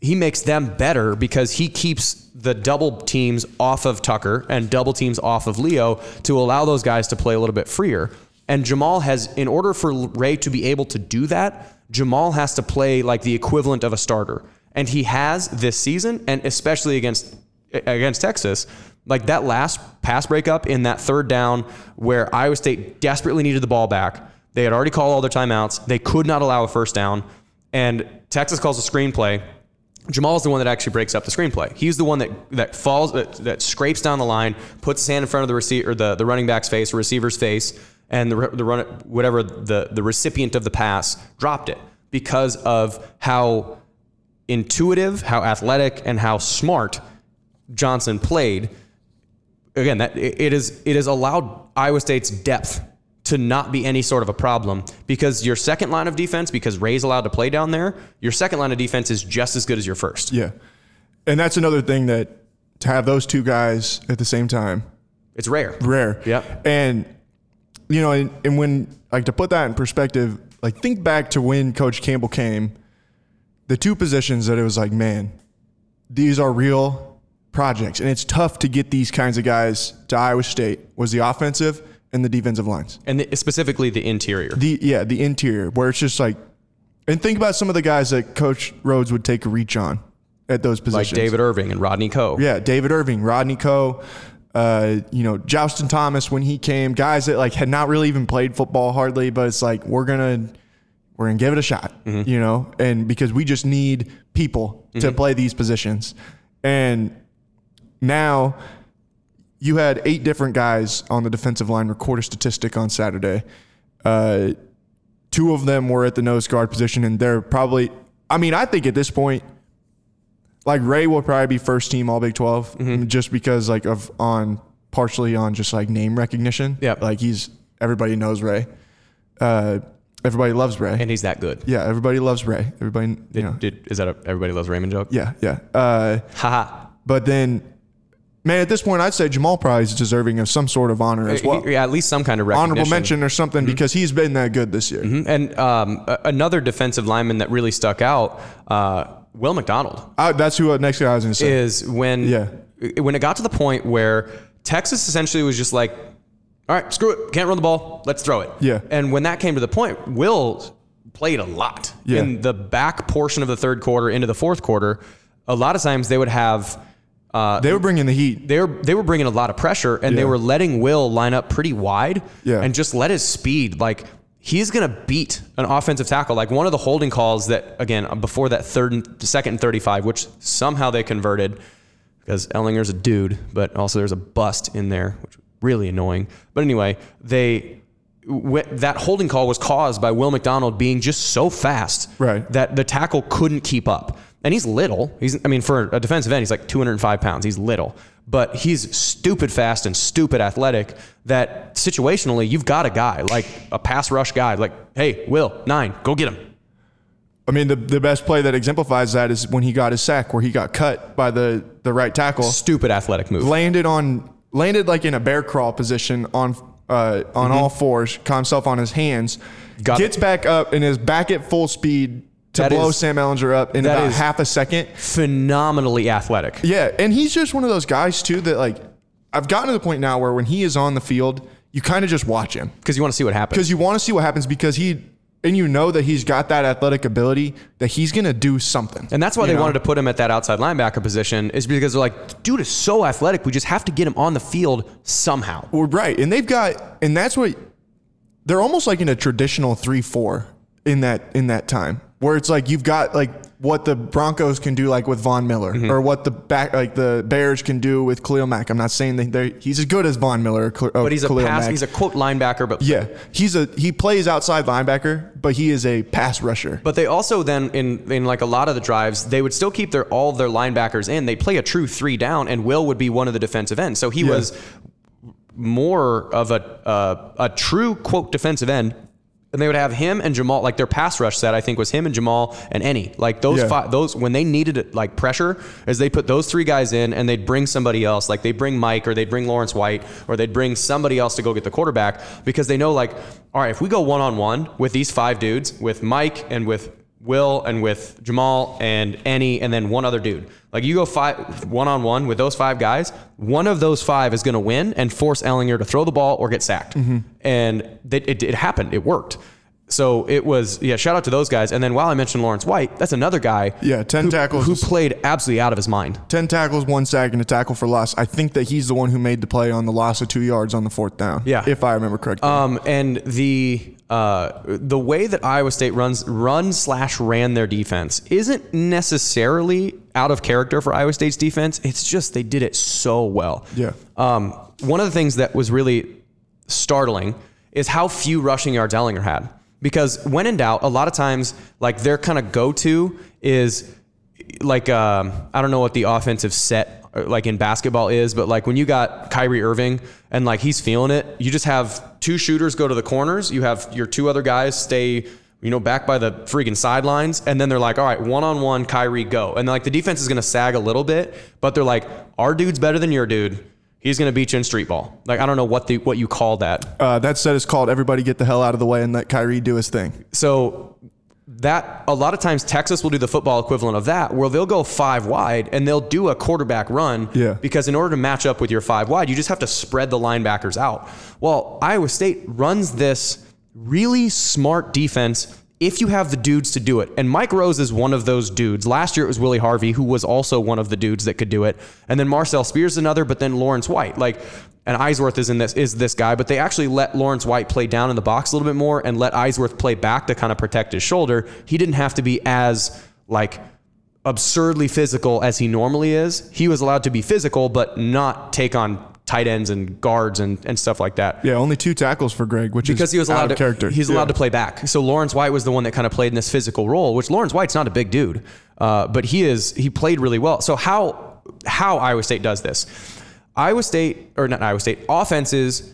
He makes them better because he keeps the double teams off of Tucker and double teams off of Leo to allow those guys to play a little bit freer. And Jamal has, in order for Ray to be able to do that, Jamal has to play like the equivalent of a starter. And he has this season, and especially against against Texas, like that last pass breakup in that third down where Iowa State desperately needed the ball back. They had already called all their timeouts. They could not allow a first down. And Texas calls a screenplay. Jamal is the one that actually breaks up the screenplay. He's the one that that falls that, that scrapes down the line, puts his hand in front of the receiver, the, the running back's face, or receiver's face, and the the run whatever the the recipient of the pass dropped it because of how intuitive, how athletic, and how smart Johnson played. Again, that it is it has allowed Iowa State's depth to not be any sort of a problem because your second line of defense, because Ray's allowed to play down there, your second line of defense is just as good as your first. Yeah. And that's another thing that to have those two guys at the same time, It's rare. rare. Yep. And you know, and, and when like to put that in perspective, like think back to when Coach Campbell came, the two positions that it was like, man, these are real projects, and it's tough to get these kinds of guys to Iowa State. Was the offensive and the defensive lines. And the, specifically the interior. The yeah, the interior where it's just like, and think about some of the guys that Coach Rhoads would take a reach on at those positions, like. David Irving and Rodney Coe. Yeah, David Irving, Rodney Coe, uh, you know, Jhaustin Thomas when he came, guys that like had not really even played football hardly, but it's like we're gonna we're gonna give it a shot, you know, and because we just need people to play these positions, and now you had eight different guys on the defensive line record a statistic on Saturday. Uh, two of them were at the nose guard position, and they're probably. I mean, I think at this point, like Ray will probably be first team All Big 12 Mm-hmm. just because like of on partially on just like name recognition. Yep. like he's everybody knows Ray. Uh, everybody loves Ray. And he's that good. yeah, everybody loves Ray. Everybody, you Did, know. did, is that a everybody loves Raymond joke? yeah, yeah. Uh, Haha. but then, man, at this point, I'd say Jamal probably is deserving of some sort of honor as well. Yeah, at least some kind of recognition. Honorable mention or something Mm-hmm. because he's been that good this year. And um, another defensive lineman that really stuck out, uh, Will McDonald, Uh, that's who uh, next guy I was going to say. is when Yeah. when it got to the point where Texas essentially was just like, all right, screw it, can't run the ball, let's throw it. Yeah. And when that came to the point, Will played a lot Yeah. in the back portion of the third quarter into the fourth quarter. A lot of times they would have. Uh, they were bringing the heat. they were they were bringing a lot of pressure and they were letting Will line up pretty wide Yeah. and just let his speed like he's gonna beat an offensive tackle like one of the holding calls that again uh, before that third and second and 35 which somehow they converted because Ehlinger's a dude but also there's a bust in there which is really annoying but anyway they that holding call was caused by Will McDonald being just so fast Right. that the tackle couldn't keep up. And he's little. He's, I mean, for a defensive end, he's like 205 pounds. He's little, but he's stupid fast and stupid athletic. That situationally, you've got a guy like a pass rush guy. Like, hey, Will nine, go get him. I mean, the, the best play that exemplifies that is when he got his sack, where he got cut by the, the right tackle, Stupid athletic move. landed on landed like in a bear crawl position on uh, on all fours, caught himself on his hands, Mm-hmm. Got gets it. back up and is back at full speed to blow is- Sam Ehlinger up in about half a second. Phenomenally athletic. Yeah, and he's just one of those guys too that like I've gotten to the point now where when he is on the field, you kind of just watch him Because you want to see what happens. because you want to see what happens because he and you know that he's got that athletic ability that he's gonna do something. And that's why they know? wanted to put him at that outside linebacker position, is because they're like, dude is so athletic. We just have to get him on the field somehow. Well, right, and they've got, and that's what they're almost like in a traditional three-four in that in that time, where it's like you've got like what the Broncos can do, like with Von Miller, Mm-hmm. or what the back like the Bears can do with Khalil Mack. I'm not saying that he's as good as Von Miller, or, Khal- But he's a pass. Mack. He's a quote linebacker, but yeah, he's a he plays outside linebacker, but he is a pass rusher. But they also then in in like a lot of the drives, they would still keep their all their linebackers in. They play a true three down, and Will would be one of the defensive ends. So he Yeah. was more of a uh, a true quote defensive end. And they would have him and Jamal, like their pass rush set, I think was him and Jamal and any like those Yeah. five, those when they needed like pressure, as they put those three guys in and they'd bring somebody else, like they'd bring Mike or they'd bring Lawrence White or they'd bring somebody else to go get the quarterback because they know like, all right, if we go one on one with these five dudes, with Mike and with Will and with Jamal and Enyi and then one other dude. Like you go five one on one with those five guys, one of those five is going to win and force Ehlinger to throw the ball or get sacked. Mm-hmm. And it, it, it happened. It worked. So it was yeah. Shout out to those guys. And then while I mentioned Lawrence White, that's another guy. Yeah, 10 who, tackles. who played absolutely out of his mind. 10 tackles, one sack, and a tackle for loss. I think that he's the one who made the play on the loss of two yards on the fourth down. Yeah. If I remember correctly. Um, and the uh, the way that Iowa State runs run slash ran their defense isn't necessarily out of character for Iowa State's defense. It's just they did it so well. Yeah. Um, one of the things that was really startling is how few rushing yards Ehlinger had. Because when in doubt, a lot of times, like their kind of go to is like um, I don't know what the offensive set uh, like in basketball is, but like when you got Kyrie Irving and like he's feeling it, you just have two shooters go to the corners. You have your two other guys stay, you know, back by the freaking sidelines, and then they're like, all right, one on one, Kyrie, go, and like the defense is gonna sag a little bit, but they're like, our dude's better than your dude. He's gonna beat you in street ball. Like I don't know what the what you call that. uh, that set is called Everybody Get the Hell Out of the Way and let Kyrie do his thing. So that a lot of times Texas will do the football equivalent of that, where they'll go five wide and they'll do a quarterback run. Yeah. Because in order to match up with your five wide, you just have to spread the linebackers out. Well, Iowa State runs this really smart defense if you have the dudes to do it. And Mike Rose is one of those dudes. Last year it was Willie Harvey, who was also one of the dudes that could do it. And then Marcel Spears another, but then Lawrence White. Like and Eisworth is in this is this guy, but they actually let Lawrence White play down in the box a little bit more and let Eisworth play back to kind of protect his shoulder. He didn't have to be as like absurdly physical as he normally is. He was allowed to be physical, but not take on tight ends and guards and, and stuff like that. Yeah, only two tackles for Greg, which Because is he was allowed to character. He's Yeah. allowed to play back. So Lawrence White was the one that kind of played in this physical role, which Lawrence White's not a big dude, uh, but he is. He played really well. So how how Iowa State does this? Iowa State or not Iowa State offenses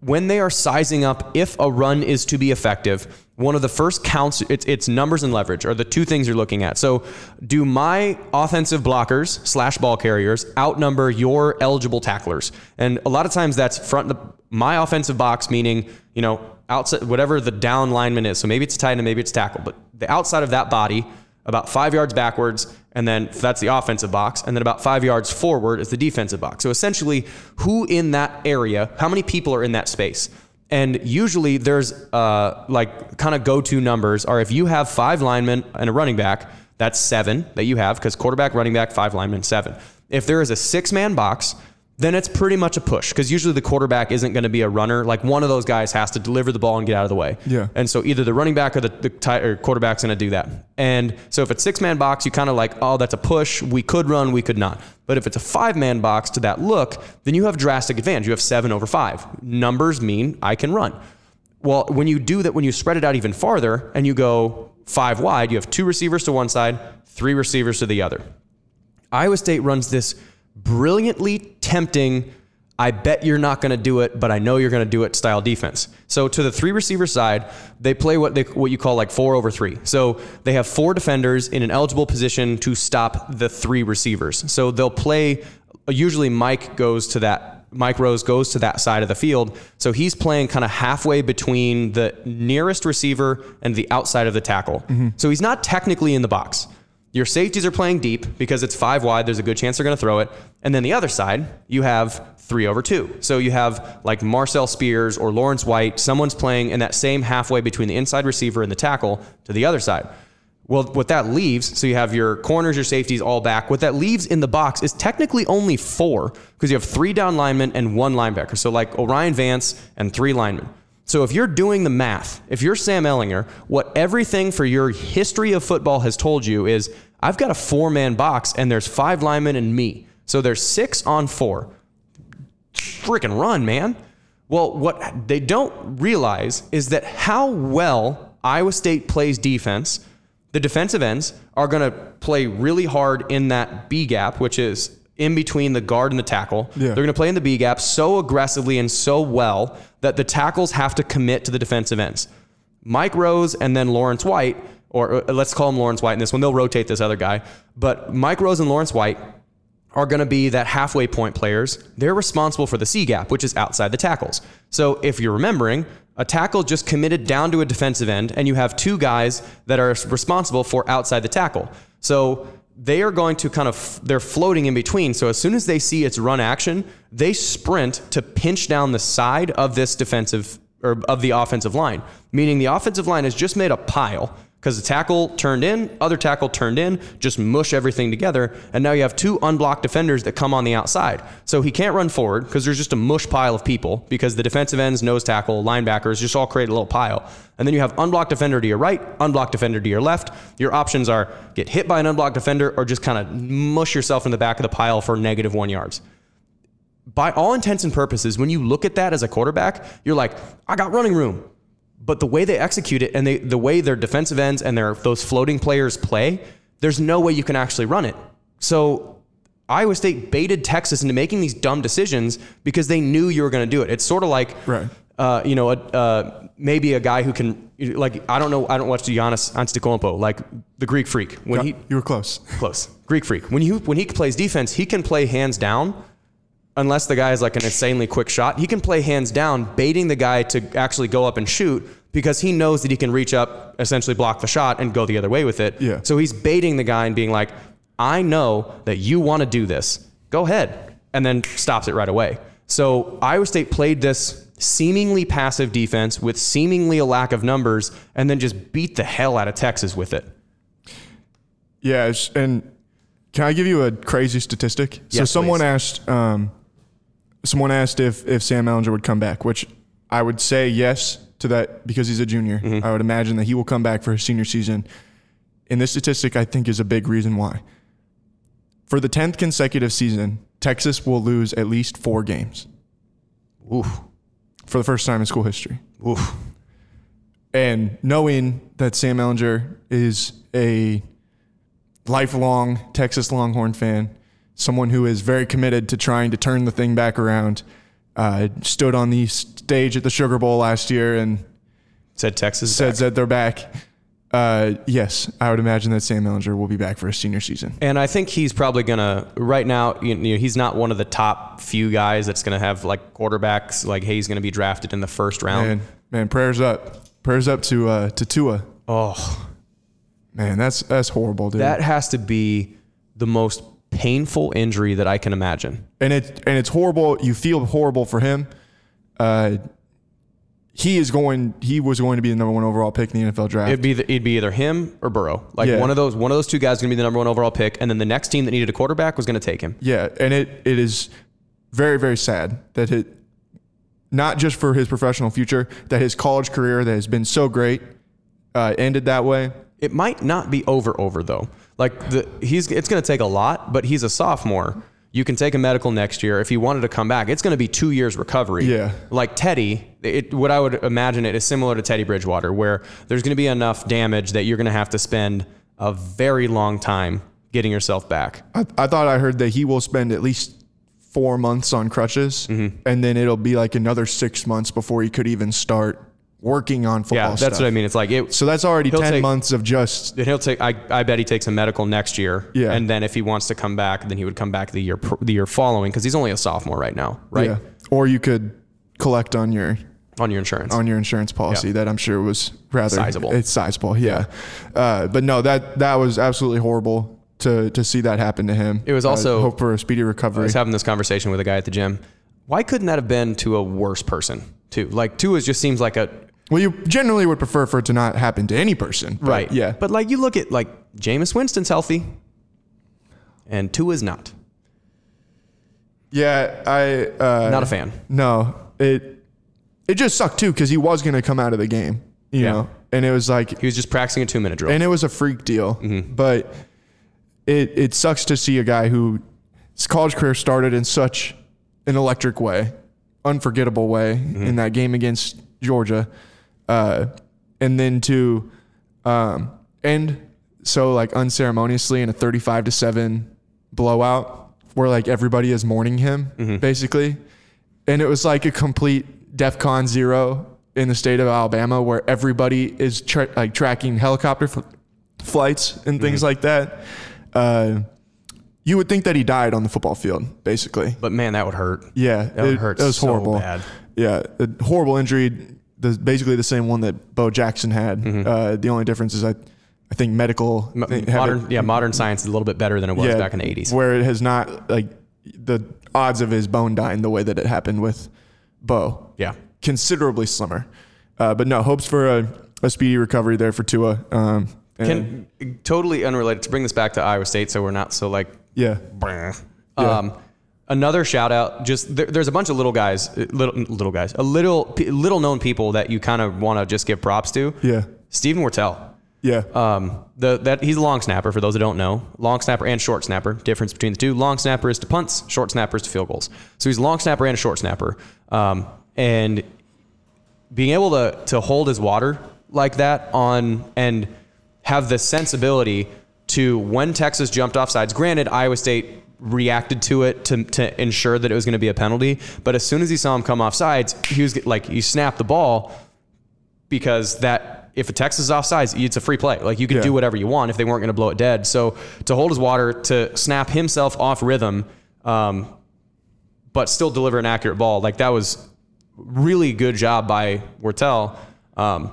when they are sizing up if a run is to be effective, one of the first counts it's, it's numbers and leverage are the two things you're looking at. So, do my offensive blockers slash ball carriers outnumber your eligible tacklers? And a lot of times that's front the my offensive box, meaning you know outside whatever the down lineman is. So maybe it's tight end, maybe it's tackle, but the outside of that body about five yards backwards, and then that's the offensive box, and then about five yards forward is the defensive box. So essentially, who in that area, how many people are in that space? And usually there's uh, like kind of go to numbers are if you have five linemen and a running back, that's seven that you have because quarterback, running back, five linemen, seven. If there is a six man box, then it's pretty much a push because usually the quarterback isn't going to be a runner. Like one of those guys has to deliver the ball and get out of the way. Yeah. And so either the running back or the, the tight, or quarterback's going to do that. And so if it's six man box, you kind of like, oh, that's a push. We could run, we could not. But if it's a five man box to that look, then you have drastic advantage. You have seven over five. Numbers mean I can run. Well, when you do that, when you spread it out even farther and you go five wide, you have two receivers to one side, three receivers to the other. Iowa State runs this brilliantly tempting, I bet you're not going to do it, but I know you're going to do it style defense. So to the three receiver side, they play what they what you call like four over three. So they have four defenders in an eligible position to stop the three receivers. So they'll play. Usually, Mike goes to that. Mike Rose goes to that side of the field. So he's playing kind of halfway between the nearest receiver and the outside of the tackle. Mm-hmm. So he's not technically in the box. Your safeties are playing deep because it's five wide. There's a good chance they're going to throw it. And then the other side, you have three over two. So you have like Marcel Spears or Lawrence White. Someone's playing in that same halfway between the inside receiver and the tackle to the other side. Well, what that leaves, so you have your corners, your safeties all back. What that leaves in the box is technically only four because you have three down linemen and one linebacker. So like O'Rien Vance and three linemen. So if you're doing the math, if you're Sam Ehlinger, what everything for your history of football has told you is I've got a four man box and there's five linemen and me. So there's six on four. Freaking run, man. Well, what they don't realize is that how well Iowa State plays defense, the defensive ends are going to play really hard in that B gap, which is in between the guard and the tackle. Yeah. They're going to play in the B gap so aggressively and so well that the tackles have to commit to the defensive ends. Mike Rose and then Lawrence White, or uh, let's call him Lawrence White in this one. They'll rotate this other guy. But Mike Rose and Lawrence White are going to be that halfway point players. They're responsible for the C gap, which is outside the tackles. So if you're remembering, a tackle just committed down to a defensive end, and you have two guys that are responsible for outside the tackle. So they are going to kind of they're floating in between. So as soon as they see its run action, they sprint to pinch down the side of this defensive or of the offensive line, meaning the offensive line has just made a pile because the tackle turned in, other tackle turned in, just mush everything together, and now you have two unblocked defenders that come on the outside. So he can't run forward because there's just a mush pile of people because the defensive ends, nose tackle, linebackers just all create a little pile. And then you have unblocked defender to your right, unblocked defender to your left. Your options are get hit by an unblocked defender or just kind of mush yourself in the back of the pile for negative one yards by all intents and purposes, when you look at that as a quarterback, you're like, I got running room. But the way they execute it and they, the way their defensive ends and their those floating players play, there's no way you can actually run it. So Iowa State baited Texas into making these dumb decisions because they knew you were going to do it. It's sort of like, Right. uh, you know, a, uh, maybe a guy who can, like, I don't know, I don't watch Giannis Antetokounmpo, like the Greek Freak. When he you were close. close Greek Freak, when he when he plays defense, he can play hands down unless the guy is like an insanely quick shot, he can play hands down, baiting the guy to actually go up and shoot because he knows that he can reach up, essentially block the shot, and go the other way with it. Yeah. So he's baiting the guy and being like, I know that you want to do this. Go ahead. And then stops it right away. So Iowa State played this seemingly passive defense with seemingly a lack of numbers and then just beat the hell out of Texas with it. Yeah, and can I give you a crazy statistic? so someone please. asked, um, someone asked if if Sam Ehlinger would come back, which I would say yes to that because he's a junior. Mm-hmm. I would imagine that he will come back for his senior season. And this statistic, I think, is a big reason why. For the tenth consecutive season, Texas will lose at least four games Oof. for the first time in school history. Oof. And knowing that Sam Ehlinger is a lifelong Texas Longhorn fan, someone who is very committed to trying to turn the thing back around, uh, stood on the stage at the Sugar Bowl last year and Said Texas. said that they're back. Uh, yes, I would imagine that Sam Ehlinger will be back for his senior season. And I think he's probably gonna right now. You know, he's not one of the top few guys that's gonna have like quarterbacks. Like, hey, he's gonna be drafted in the first round. Man, man, prayers up, prayers up to uh, to Tua. Oh, Man, that's that's horrible, dude. that has to be the most painful injury that I can imagine. and it and it's horrible. You feel horrible for him. Uh, he is going. He was going to be the number one overall pick in the NFL draft. It'd be the, it'd be either him or Burrow. Like Yeah. one of those one of those two guys is gonna be the number one overall pick, and then the next team that needed a quarterback was gonna take him. yeah, and it it is very very sad that it not just for his professional future that his college career that has been so great uh, ended that way. It might not be over over though. Like the he's it's going to take a lot, but he's a sophomore. You can take a medical next year. If he wanted to come back, it's going to be two years recovery. Yeah. Like Teddy, it, what I would imagine it is similar to Teddy Bridgewater, where there's going to be enough damage that you're going to have to spend a very long time getting yourself back. I, I thought I heard that he will spend at least four months on crutches, Mm-hmm. and then it'll be like another six months before he could even start working on football. Yeah, that's stuff. what I mean. It's like it. So that's already ten take- months of just Then he'll take. I, I bet he takes a medical next year. Yeah. And then if he wants to come back, then he would come back the year the year following because he's only a sophomore right now, right? Yeah. Or you could collect on your On your insurance. on your insurance policy Yeah. that I'm sure was rather Sizable. It's sizable, yeah. Uh, but no, that that was absolutely horrible to to see that happen to him. It was I also- hope for a speedy I recovery. was having this conversation with a guy at the gym. Why couldn't that have been to a worse person too? Like Tua just seems like a well, you generally would prefer for it to not happen to any person, but right. Yeah, But like you look at like Jameis Winston's healthy, and Tua's not. yeah, I uh, Not a fan. No, it it just sucked too because he was going to come out of the game, you Yeah. know, and it was like He was just practicing a two minute drill. and it was a freak deal. Mm-hmm. But it it sucks to see a guy who his college career started in such an electric way, unforgettable way Mm-hmm. in that game against Georgia, uh, and then to um, end so like unceremoniously in a thirty-five to seven blowout, where like everybody is mourning him Mm-hmm. basically, and it was like a complete DefCon zero in the state of Alabama, where everybody is tra- like tracking helicopter f- flights and things like that. Uh, you would think that he died on the football field, basically. But man, that would hurt. Yeah, That would it, hurt it was so horrible. bad. Yeah, a horrible injury. The, basically the same one that Bo Jackson had. Uh, the only difference is I, I think medical Mm-hmm. M- they have modern, it- yeah, modern science is a little bit better than it was yeah, back in the 80s. where it has not like the odds of his bone dying the way that it happened with Bo. Yeah. considerably slimmer. Uh, but no hopes for a, a speedy recovery there for Tua. Um, Can totally unrelated to bring this back to Iowa State, so we're not so like. yeah, Um, another shout out. Just there, there's a bunch of little guys, uh, little little guys, a little little known people that you kind of want to just give props to. yeah, Stephen Wirtel. yeah, Um, the that he's a long snapper for those that don't know. Long snapper and short snapper. Difference between the two. Long snapper is to punts. Short snapper is to field goals. So he's a long snapper and a short snapper. Um, and being able to to hold his water like that on and have the sensibility to when Texas jumped off sides. Granted, Iowa State reacted to it to, to ensure that it was going to be a penalty. But as soon as he saw him come off sides, he was like he snapped the ball because that if a Texas is offsides, it's a free play. Like you could Yeah. do whatever you want if they weren't going to blow it dead. So to hold his water, to snap himself off rhythm, um, but still deliver an accurate ball, like that was really good job by Wirtel. Um,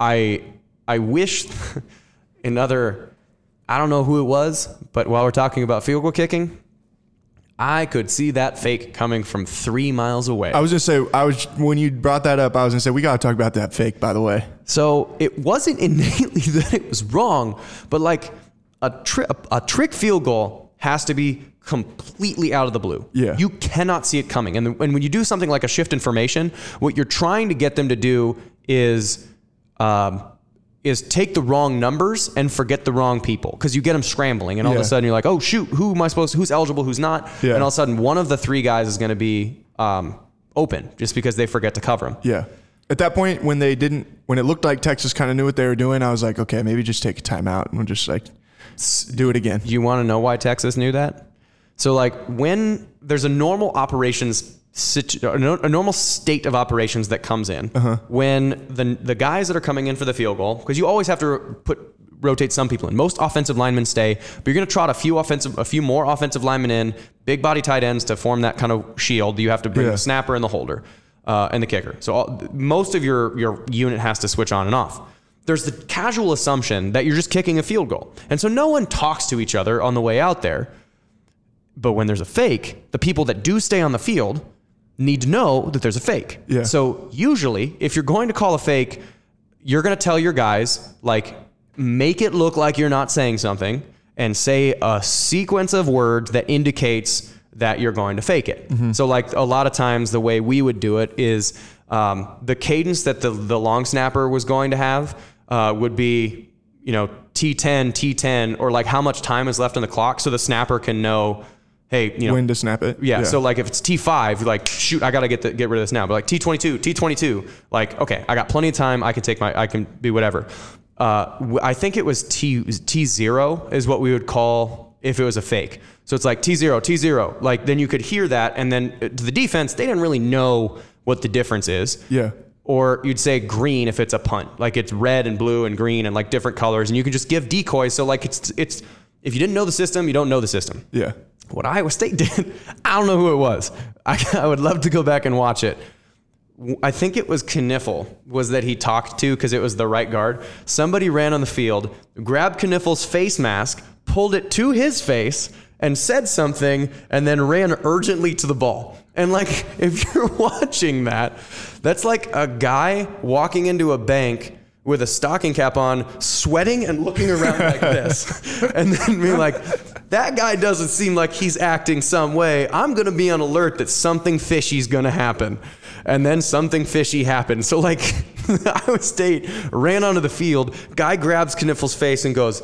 I I wish another I don't know who it was, but while we're talking about field goal kicking, I could see that fake coming from three miles away. I was gonna say I was when you brought that up. I was gonna say we gotta talk about that fake. By the way, So it wasn't innately that it was wrong, but like a, tri- a trick field goal has to be completely out of the blue. Yeah. You cannot see it coming. And, the, and when you do something like a shift in formation, what you're trying to get them to do is um, is take the wrong numbers and forget the wrong people because you get them scrambling and all of a sudden you're like, oh shoot, who am I supposed to? Who's eligible? Who's not? Yeah. And all of a sudden one of the three guys is going to be um, open just because they forget to cover him. yeah. At that point, when they didn't, when it looked like Texas kind of knew what they were doing, I was like, okay, maybe just take a timeout and we'll just like do it again. You want to know why Texas knew that? So, like, when there's a normal operations, situ- a normal state of operations that comes in, when the the guys that are coming in for the field goal, because you always have to put rotate some people in. Most offensive linemen stay, but you're going to trot a few offensive, a few more offensive linemen in, big body tight ends to form that kind of shield. You have to bring Yeah. the snapper and the holder uh, and the kicker. So all, most of your your unit has to switch on and off. There's the casual assumption that you're just kicking a field goal, and so no one talks to each other on the way out there. But when there's a fake, the people that do stay on the field need to know that there's a fake. Yeah. So usually, if you're going to call a fake, you're going to tell your guys, like, make it look like you're not saying something and say a sequence of words that indicates that you're going to fake it. So, like, a lot of times, the way we would do it is um, the cadence that the, the long snapper was going to have uh, would be, you know, T10, T10, or like how much time is left on the clock so the snapper can know, hey, you know, when to snap it. yeah, So like if it's T5, you're like shoot, I gotta get the, get rid of this now. But like T22, T22, like okay, I got plenty of time. I can take my, I can be whatever. Uh, I think it was T T zero is what we would call if it was a fake. So it's like T zero, T zero. Like then you could hear that, and then uh, to the defense, they didn't really know what the difference is. Yeah. Or you'd say green if it's a punt, like it's red and blue and green and like different colors, and you can just give decoys. So like it's it's if you didn't know the system, you don't know the system Yeah. what Iowa State did, I don't know who it was. I, I would love to go back and watch it. I think it was Knipfel was that he talked to because it was the right guard. Somebody ran on the field, grabbed Knipfel's face mask, pulled it to his face, and said something, and then ran urgently to the ball. And like, if you're watching that, that's like a guy walking into a bank with a stocking cap on, sweating and looking around like this. And then being like, that guy doesn't seem like he's acting some way. I'm going to be on alert that something fishy's going to happen. And then something fishy happened. So, like, Iowa State ran onto the field. Guy grabs Knipfel's face and goes,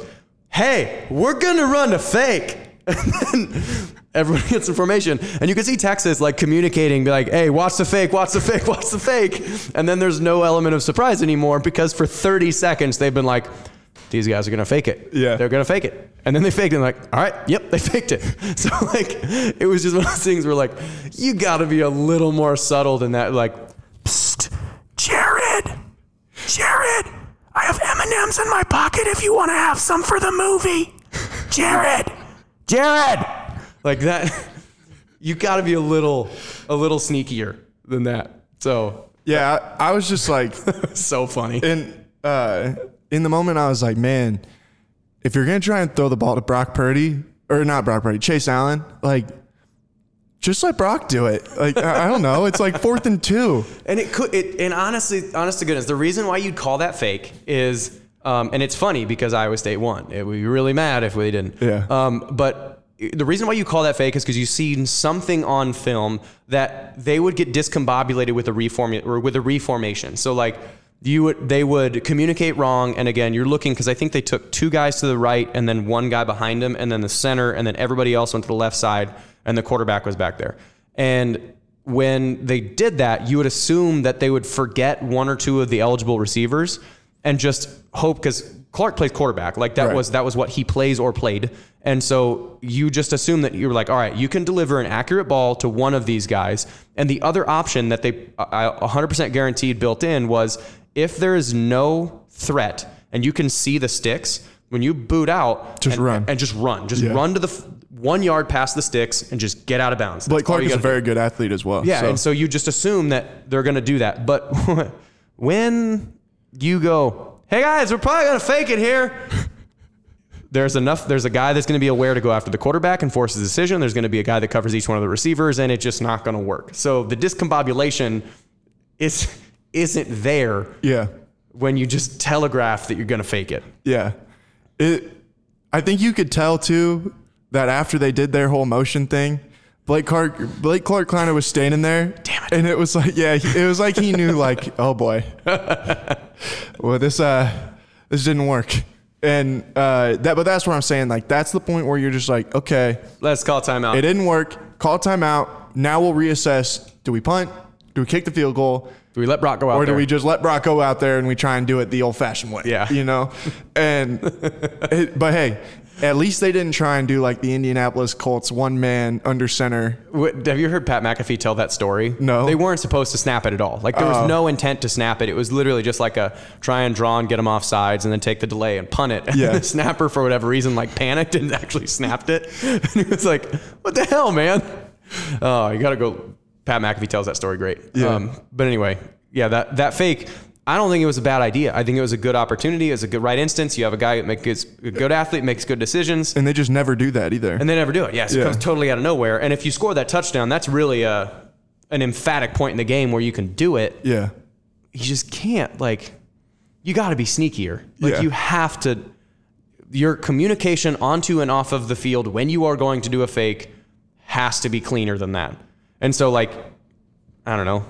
Hey, we're going to run a fake. And then everyone gets information. And you can see Texas like communicating, be like, hey, watch the fake, watch the fake, watch the fake. And then there's no element of surprise anymore because for 30 seconds they've been like, these guys are gonna fake it. Yeah. They're gonna fake it. And then they faked it and like, all right, yep, they faked it. So like it was just one of those things where like, you gotta be a little more subtle than that. Like, psst, Jared, Jared, I have M&M's in my pocket if you wanna have some for the movie. Jared, Jared, like that. You got to be a little, a little sneakier than that. So Yeah, I, I was just like, so funny. And uh, in the moment, I was like, man, if you're gonna try and throw the ball to Brock Purdy or not Brock Purdy, Chase Allen, like, just let Brock do it. Like, I, I don't know, it's like fourth and two. And it could, it, and honestly, honest to goodness, the reason why you'd call that fake is, um, and it's funny because Iowa State won. It would be really mad if we didn't. Yeah. Um, but the reason why you call that fake is because you've seen something on film that they would get discombobulated with a reform or with a reformation. So like you would, they would communicate wrong, and again, you're looking because I think they took two guys to the right and then one guy behind him, and then the center, and then everybody else went to the left side, and the quarterback was back there. And when they did that, you would assume that they would forget one or two of the eligible receivers and just hope because Clark plays quarterback. Like that Right. was that was what he plays or played. And so you just assume that you're like, all right, you can deliver an accurate ball to one of these guys. And the other option that they I 100% guaranteed built in was if there is no threat and you can see the sticks, when you boot out, Just and, run. and just run, just Yeah. run to the f- one yard past the sticks and just get out of bounds. That's all Clark is a gotta do. very good athlete as well. Yeah, so. and so you just assume that they're going to do that. But when you go, "Hey guys, we're probably going to fake it here." There's enough there's a guy that's going to be aware to go after the quarterback and force a decision. There's going to be a guy that covers each one of the receivers and it's just not going to work. So the discombobulation is isn't there yeah, when you just telegraph that you're going to fake it. yeah. It. I think you could tell too that after they did their whole motion thing, Blake Clark, Blake Clark kind of was standing there. Damn it. And it was like, yeah, it was like he knew, like, oh boy, well this uh, this didn't work. And uh, that, but that's what I'm saying. Like, that's the point where you're just like, okay, Let's call timeout. it didn't work. Call timeout. Now we'll reassess. Do we punt? Do we kick the field goal? Do we let Brock go out or do there? we just let Brock go out there and we try and do it the old fashioned way? Yeah. You know? And, it, but hey, at least they didn't try and do like the Indianapolis Colts one man under center. What, have you heard Pat McAfee tell that story? No. Oh. They weren't supposed to snap it at all. Like there was no intent to snap it. It was literally just like a try and draw and get them off sides and then take the delay and punt it. And Yeah. the snapper, for whatever reason, like panicked and actually snapped it. And he was like, what the hell, man? Oh, you got to go. Pat McAfee tells that story great. Um, Yeah. but anyway, yeah, that, that fake, I don't think it was a bad idea. I think it was a good opportunity. It was a good right instance. You have a guy that makes a good athlete, makes good decisions. And they just never do that either. And they never do it. Yes, it Yeah. comes totally out of nowhere. And if you score that touchdown, that's really a an emphatic point in the game where you can do it. yeah. You just can't like you got to be sneakier. Like Yeah. you have to your communication onto and off of the field when you are going to do a fake has to be cleaner than that. And so like I don't know.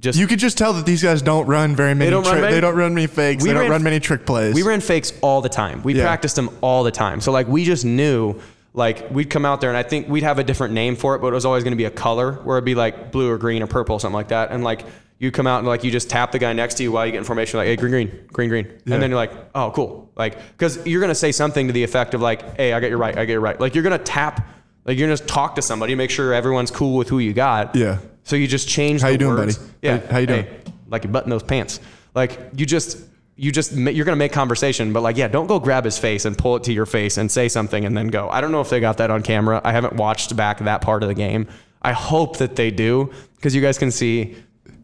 Just You could just tell that these guys don't run very many. don't run many- they don't run many fakes. We they don't run many trick plays. We ran fakes all the time. We Yeah. practiced them all the time. So like we just knew like we'd come out there and I think we'd have a different name for it, but it was always going to be a color where it'd be like blue or green or purple or something like that. And like you come out and like you just tap the guy next to you while you get information like hey green green green green and then you're like oh cool like because you're gonna say something to the effect of like hey I got your right I get your right like you're gonna tap like you're gonna just talk to somebody make sure everyone's cool with who you got Yeah. So you just change How the you doing, words. buddy? yeah How- how you doing? Hey, like you button those pants. Like you just you just you're gonna make conversation, but like yeah, don't go grab his face and pull it to your face and say something and then go. I don't know if they got that on camera. I haven't watched back that part of the game. I hope that they do because you guys can see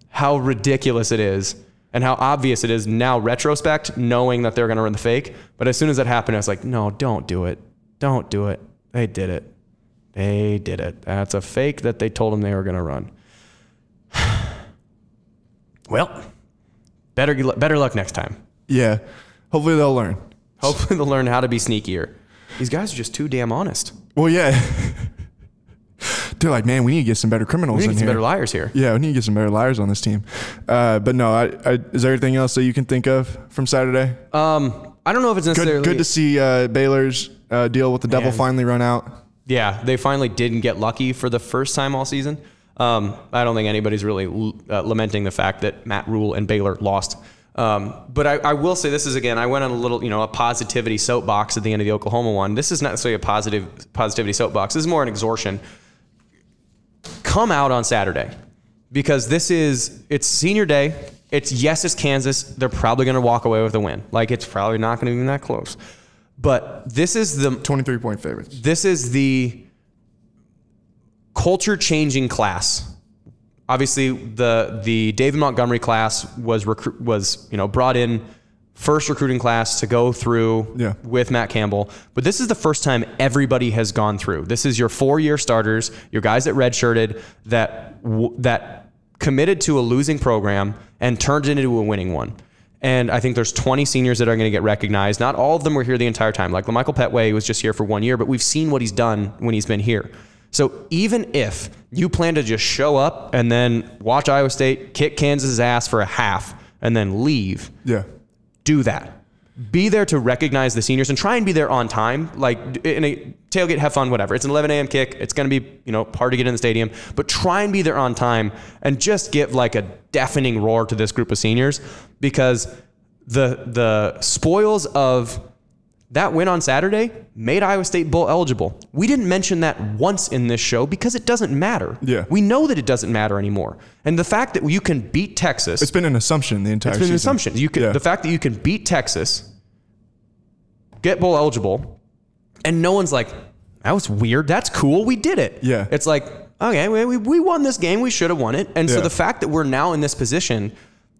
how ridiculous it is and how obvious it is now retrospect, knowing that they're gonna run the fake. But as soon as that happened, I was like, no, don't do it, don't do it. They did it. They did it. That's a fake that they told them they were gonna run. Well, better better luck next time. yeah. Hopefully they'll learn. Hopefully they'll learn how to be sneakier. These guys are just too damn honest. Well, yeah. They're like, man, we need to get some better criminals We need in to get some here. better liars here. Yeah, we need to get some better liars on this team. Uh, but no, I, I, is there anything else that you can think of from Saturday? Um, I don't know if it's necessarily Good, good to see uh, Baylor's uh, deal with the devil finally run out. Yeah, they finally didn't get lucky for the first time all season. Um, I don't think anybody's really uh, lamenting the fact that Matt Rhule and Baylor lost. Um, but I, I will say this is again, I went on a little, you know, a positivity soapbox at the end of the Oklahoma one. This is not necessarily a positive positivity soapbox. This is more an exhortation. Come out on Saturday because this is it's senior day. It's yes, it's Kansas. They're probably going to walk away with a win. Like it's probably not going to be that close. But this is the 23 point favorites. this is the culture changing class. Obviously, the the David Montgomery class was was you know brought in first recruiting class to go through Yeah. with Matt Campbell. But this is the first time everybody has gone through. This is your four year starters, your guys that redshirted that w- that committed to a losing program and turned it into a winning one. And I think there's 20 seniors that are going to get recognized. Not all of them were here the entire time. Like Michael Pettway was just here for one year, but we've seen what he's done when he's been here. So even if you plan to just show up and then watch Iowa State kick Kansas' ass for a half and then leave, Yeah. do that. Be there to recognize the seniors and try and be there on time. Like in a tailgate, have fun, whatever. It's an 11 a.m. kick. It's going to be you know hard to get in the stadium, but try and be there on time and just give like a deafening roar to this group of seniors because the the spoils of that win on Saturday made Iowa State bowl eligible. We didn't mention that once in this show because it doesn't matter. Yeah. we know that it doesn't matter anymore. And the fact that you can beat Texas, It's been an assumption the entire it's been an assumption. You can, Yeah. The fact that you can beat Texas, get bowl eligible, and no one's like, that was weird. That's cool. We did it. Yeah. It's like, okay, we, we- we won this game. We should have won it. And so the fact that we're now in this position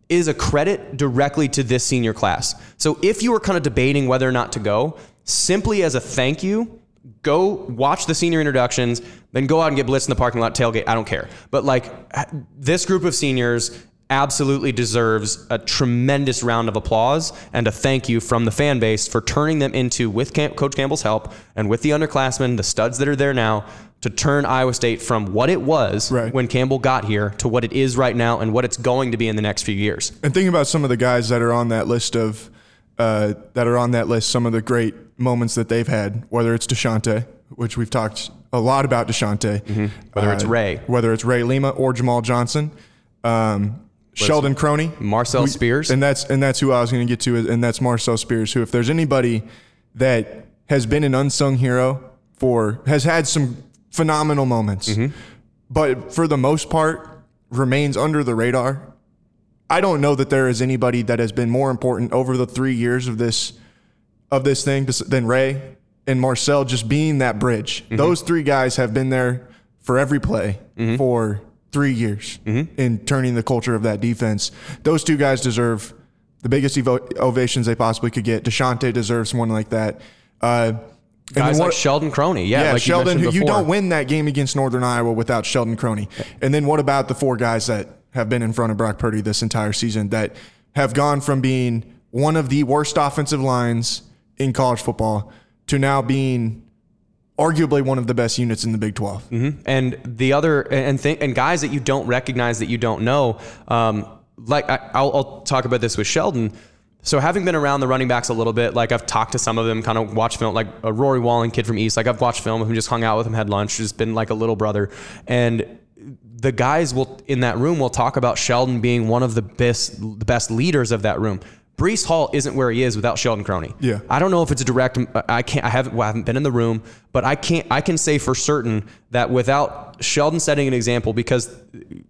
is a credit directly to this senior class. So if you were kind of debating whether or not to go, simply as a thank you, go watch the senior introductions, then go out and get blitzed in the parking lot, tailgate. I don't care. But like this group of seniors absolutely deserves a tremendous round of applause and a thank you from the fan base for turning them into, with Cam- Coach Campbell's help and with the underclassmen, the studs that are there now, to turn Iowa State from what it was Right. when Campbell got here to what it is right now and what it's going to be in the next few years. And thinking about some of the guys that are on that list of uh, that are on that list, some of the great moments that they've had, whether it's Deshaunte, which we've talked a lot about Deshaunte, Mm-hmm. Whether it's Ray. whether it's Ray Lima or Jamal Johnson, um, Sheldon Croney, Marcel who- Spears. and that's and that's who I was going to get to, and that's Marcel Spears. Who, if there's anybody that has been an unsung hero for, has had some phenomenal moments, Mm-hmm. but for the most part remains under the radar. I don't know that there is anybody that has been more important over the three years of this of this thing than Ray and Marcel just being that bridge. Mm-hmm. Those three guys have been there for every play Mm-hmm. for three years in turning the culture of that defense. Those two guys deserve the biggest evo- ovations they possibly could get. Deshaunte deserves one like that. Uh, and Guys then like Sheldon Croney, Yeah, yeah, like you Sheldon, who you don't win that game against Northern Iowa without Sheldon Croney. And then what about the four guys that have been in front of Brock Purdy this entire season that have gone from being one of the worst offensive lines in college football to now being arguably one of the best units in the Big 12? and the other and th- and guys that you don't recognize that you don't know um, like I, I'll, I'll talk about this with sheldon. So having been around the running backs a little bit like i've talked to some of them kind of watched film like a rory Walling kid from east like i've watched film of him just hung out with him had lunch just been like a little brother. And the guys will in that room will talk about sheldon being one of the best the best leaders of that room Breece Hall isn't where he is without Sheldon Croney. Yeah. I don't know if it's a direct. I can't. I haven't. Well, I haven't been in the room, but I can't. I can say for certain that without Sheldon setting an example, because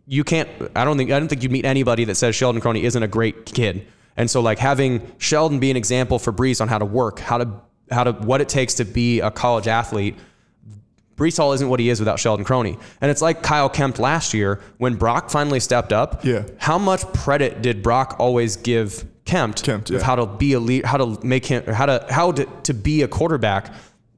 you can't. I don't think. I don't think you'd meet anybody that says Sheldon Croney isn't a great kid. And so, like having Sheldon be an example for Breece on how to work, how to how to what it takes to be a college athlete. Breece Hall isn't what he is without Sheldon Croney. And it's like Kyle Kempt last year when Brock finally stepped up. Yeah. How much credit did Brock always give Kempt, Kempt, of how to be a lead, how to make him, how to how to, to be a quarterback?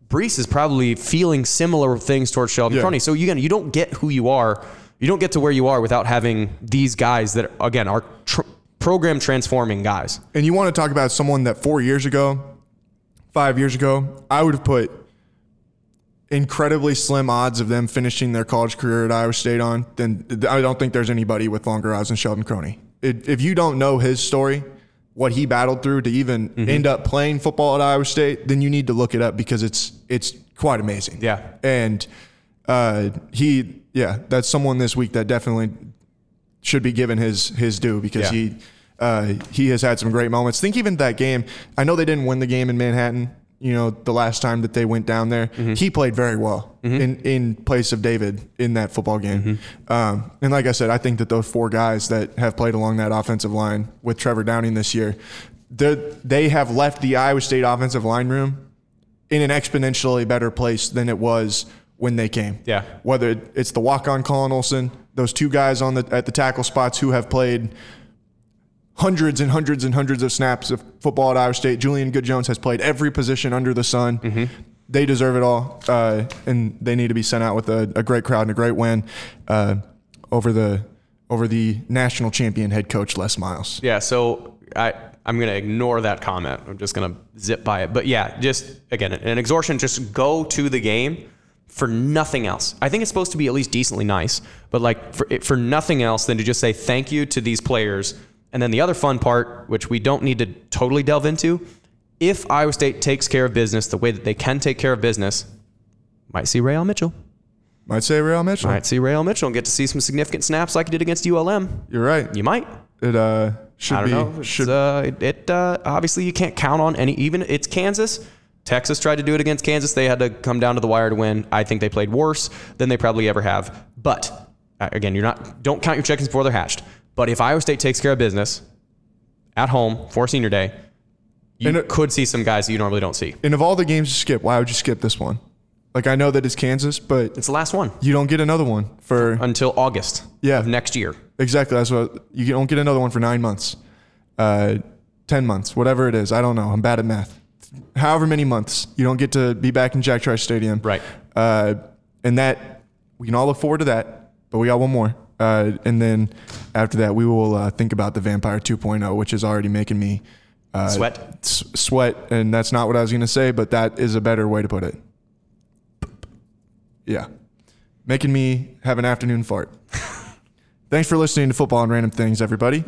Breece is probably feeling similar things towards Sheldon Yeah. Croney. So again, you don't get who you are, you don't get to where you are without having these guys that again are tr- program transforming guys. And you want to talk about someone that four years ago, five years ago, I would have put incredibly slim odds of them finishing their college career at Iowa State on, then I don't think there's anybody with longer odds than Sheldon Croney. It, if you don't know his story, what he battled through to even Mm-hmm. end up playing football at Iowa State, then you need to look it up because it's it's quite amazing. Yeah. And uh, he, yeah, that's someone this week that definitely should be given his his due because Yeah. he uh, he has had some great moments. Think even that game. I know they didn't win the game in Manhattan. You know, the last time that they went down there, Mm-hmm. he played very well in in place of David in that football game. Mm-hmm. Um, and like I said, I think that those four guys that have played along that offensive line with Trevor Downing this year, they they have left the Iowa State offensive line room in an exponentially better place than it was when they came. Yeah. Whether it's the walk on Colin Olson, those two guys on the at the tackle spots who have played hundreds and hundreds and hundreds of snaps of football at Iowa State. Julian Good Jones has played every position under the sun. They deserve it all, uh, and they need to be sent out with a, a great crowd and a great win uh, over the over the national champion head coach Les Miles. Yeah, so I I'm gonna ignore that comment. I'm just gonna zip by it. But yeah, just again an exhortation. Just go to the game for nothing else. I think it's supposed to be at least decently nice, but like for for nothing else than to just say thank you to these players. And then the other fun part, which we don't need to totally delve into, if Iowa State takes care of business the way that they can take care of business, might see Rayon Mitchell. Might say Real Mitchell. Might see Rayon Mitchell and get to see some significant snaps like he did against ULM. You're right. You might. It uh should I don't be know. It's, should uh, it, it uh, obviously you can't count on any. Even it's Kansas. Texas tried to do it against Kansas. They had to come down to the wire to win. I think they played worse than they probably ever have. But uh, again, you're not. Don't count your chickens before they're hatched. But if Iowa State takes care of business at home for senior day, you And could see some guys that you normally don't see. and of all the games you skip, why would you skip this one? Like I know that it's Kansas, but It's the last one you don't get another one for until August Yeah. of next year. exactly that's what you don't get another one for nine months, uh, ten months, whatever it is. I don't know. I'm bad at math. However many months you don't get to be back in Jack Trice Stadium, Right. Uh, and that we can all look forward to that. But we got one more, uh, and then after that we will uh, think about the Vampire 2.0, which is already making me uh, Sweat. s- sweat, and that's not what I was going to say, but that is a better way to put it. Yeah. Making me have an afternoon fart. Thanks for listening to Football and Random Things, everybody.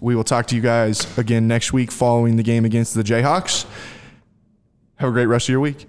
We will talk to you guys again next week following the game against the Jayhawks. Have a great rest of your week.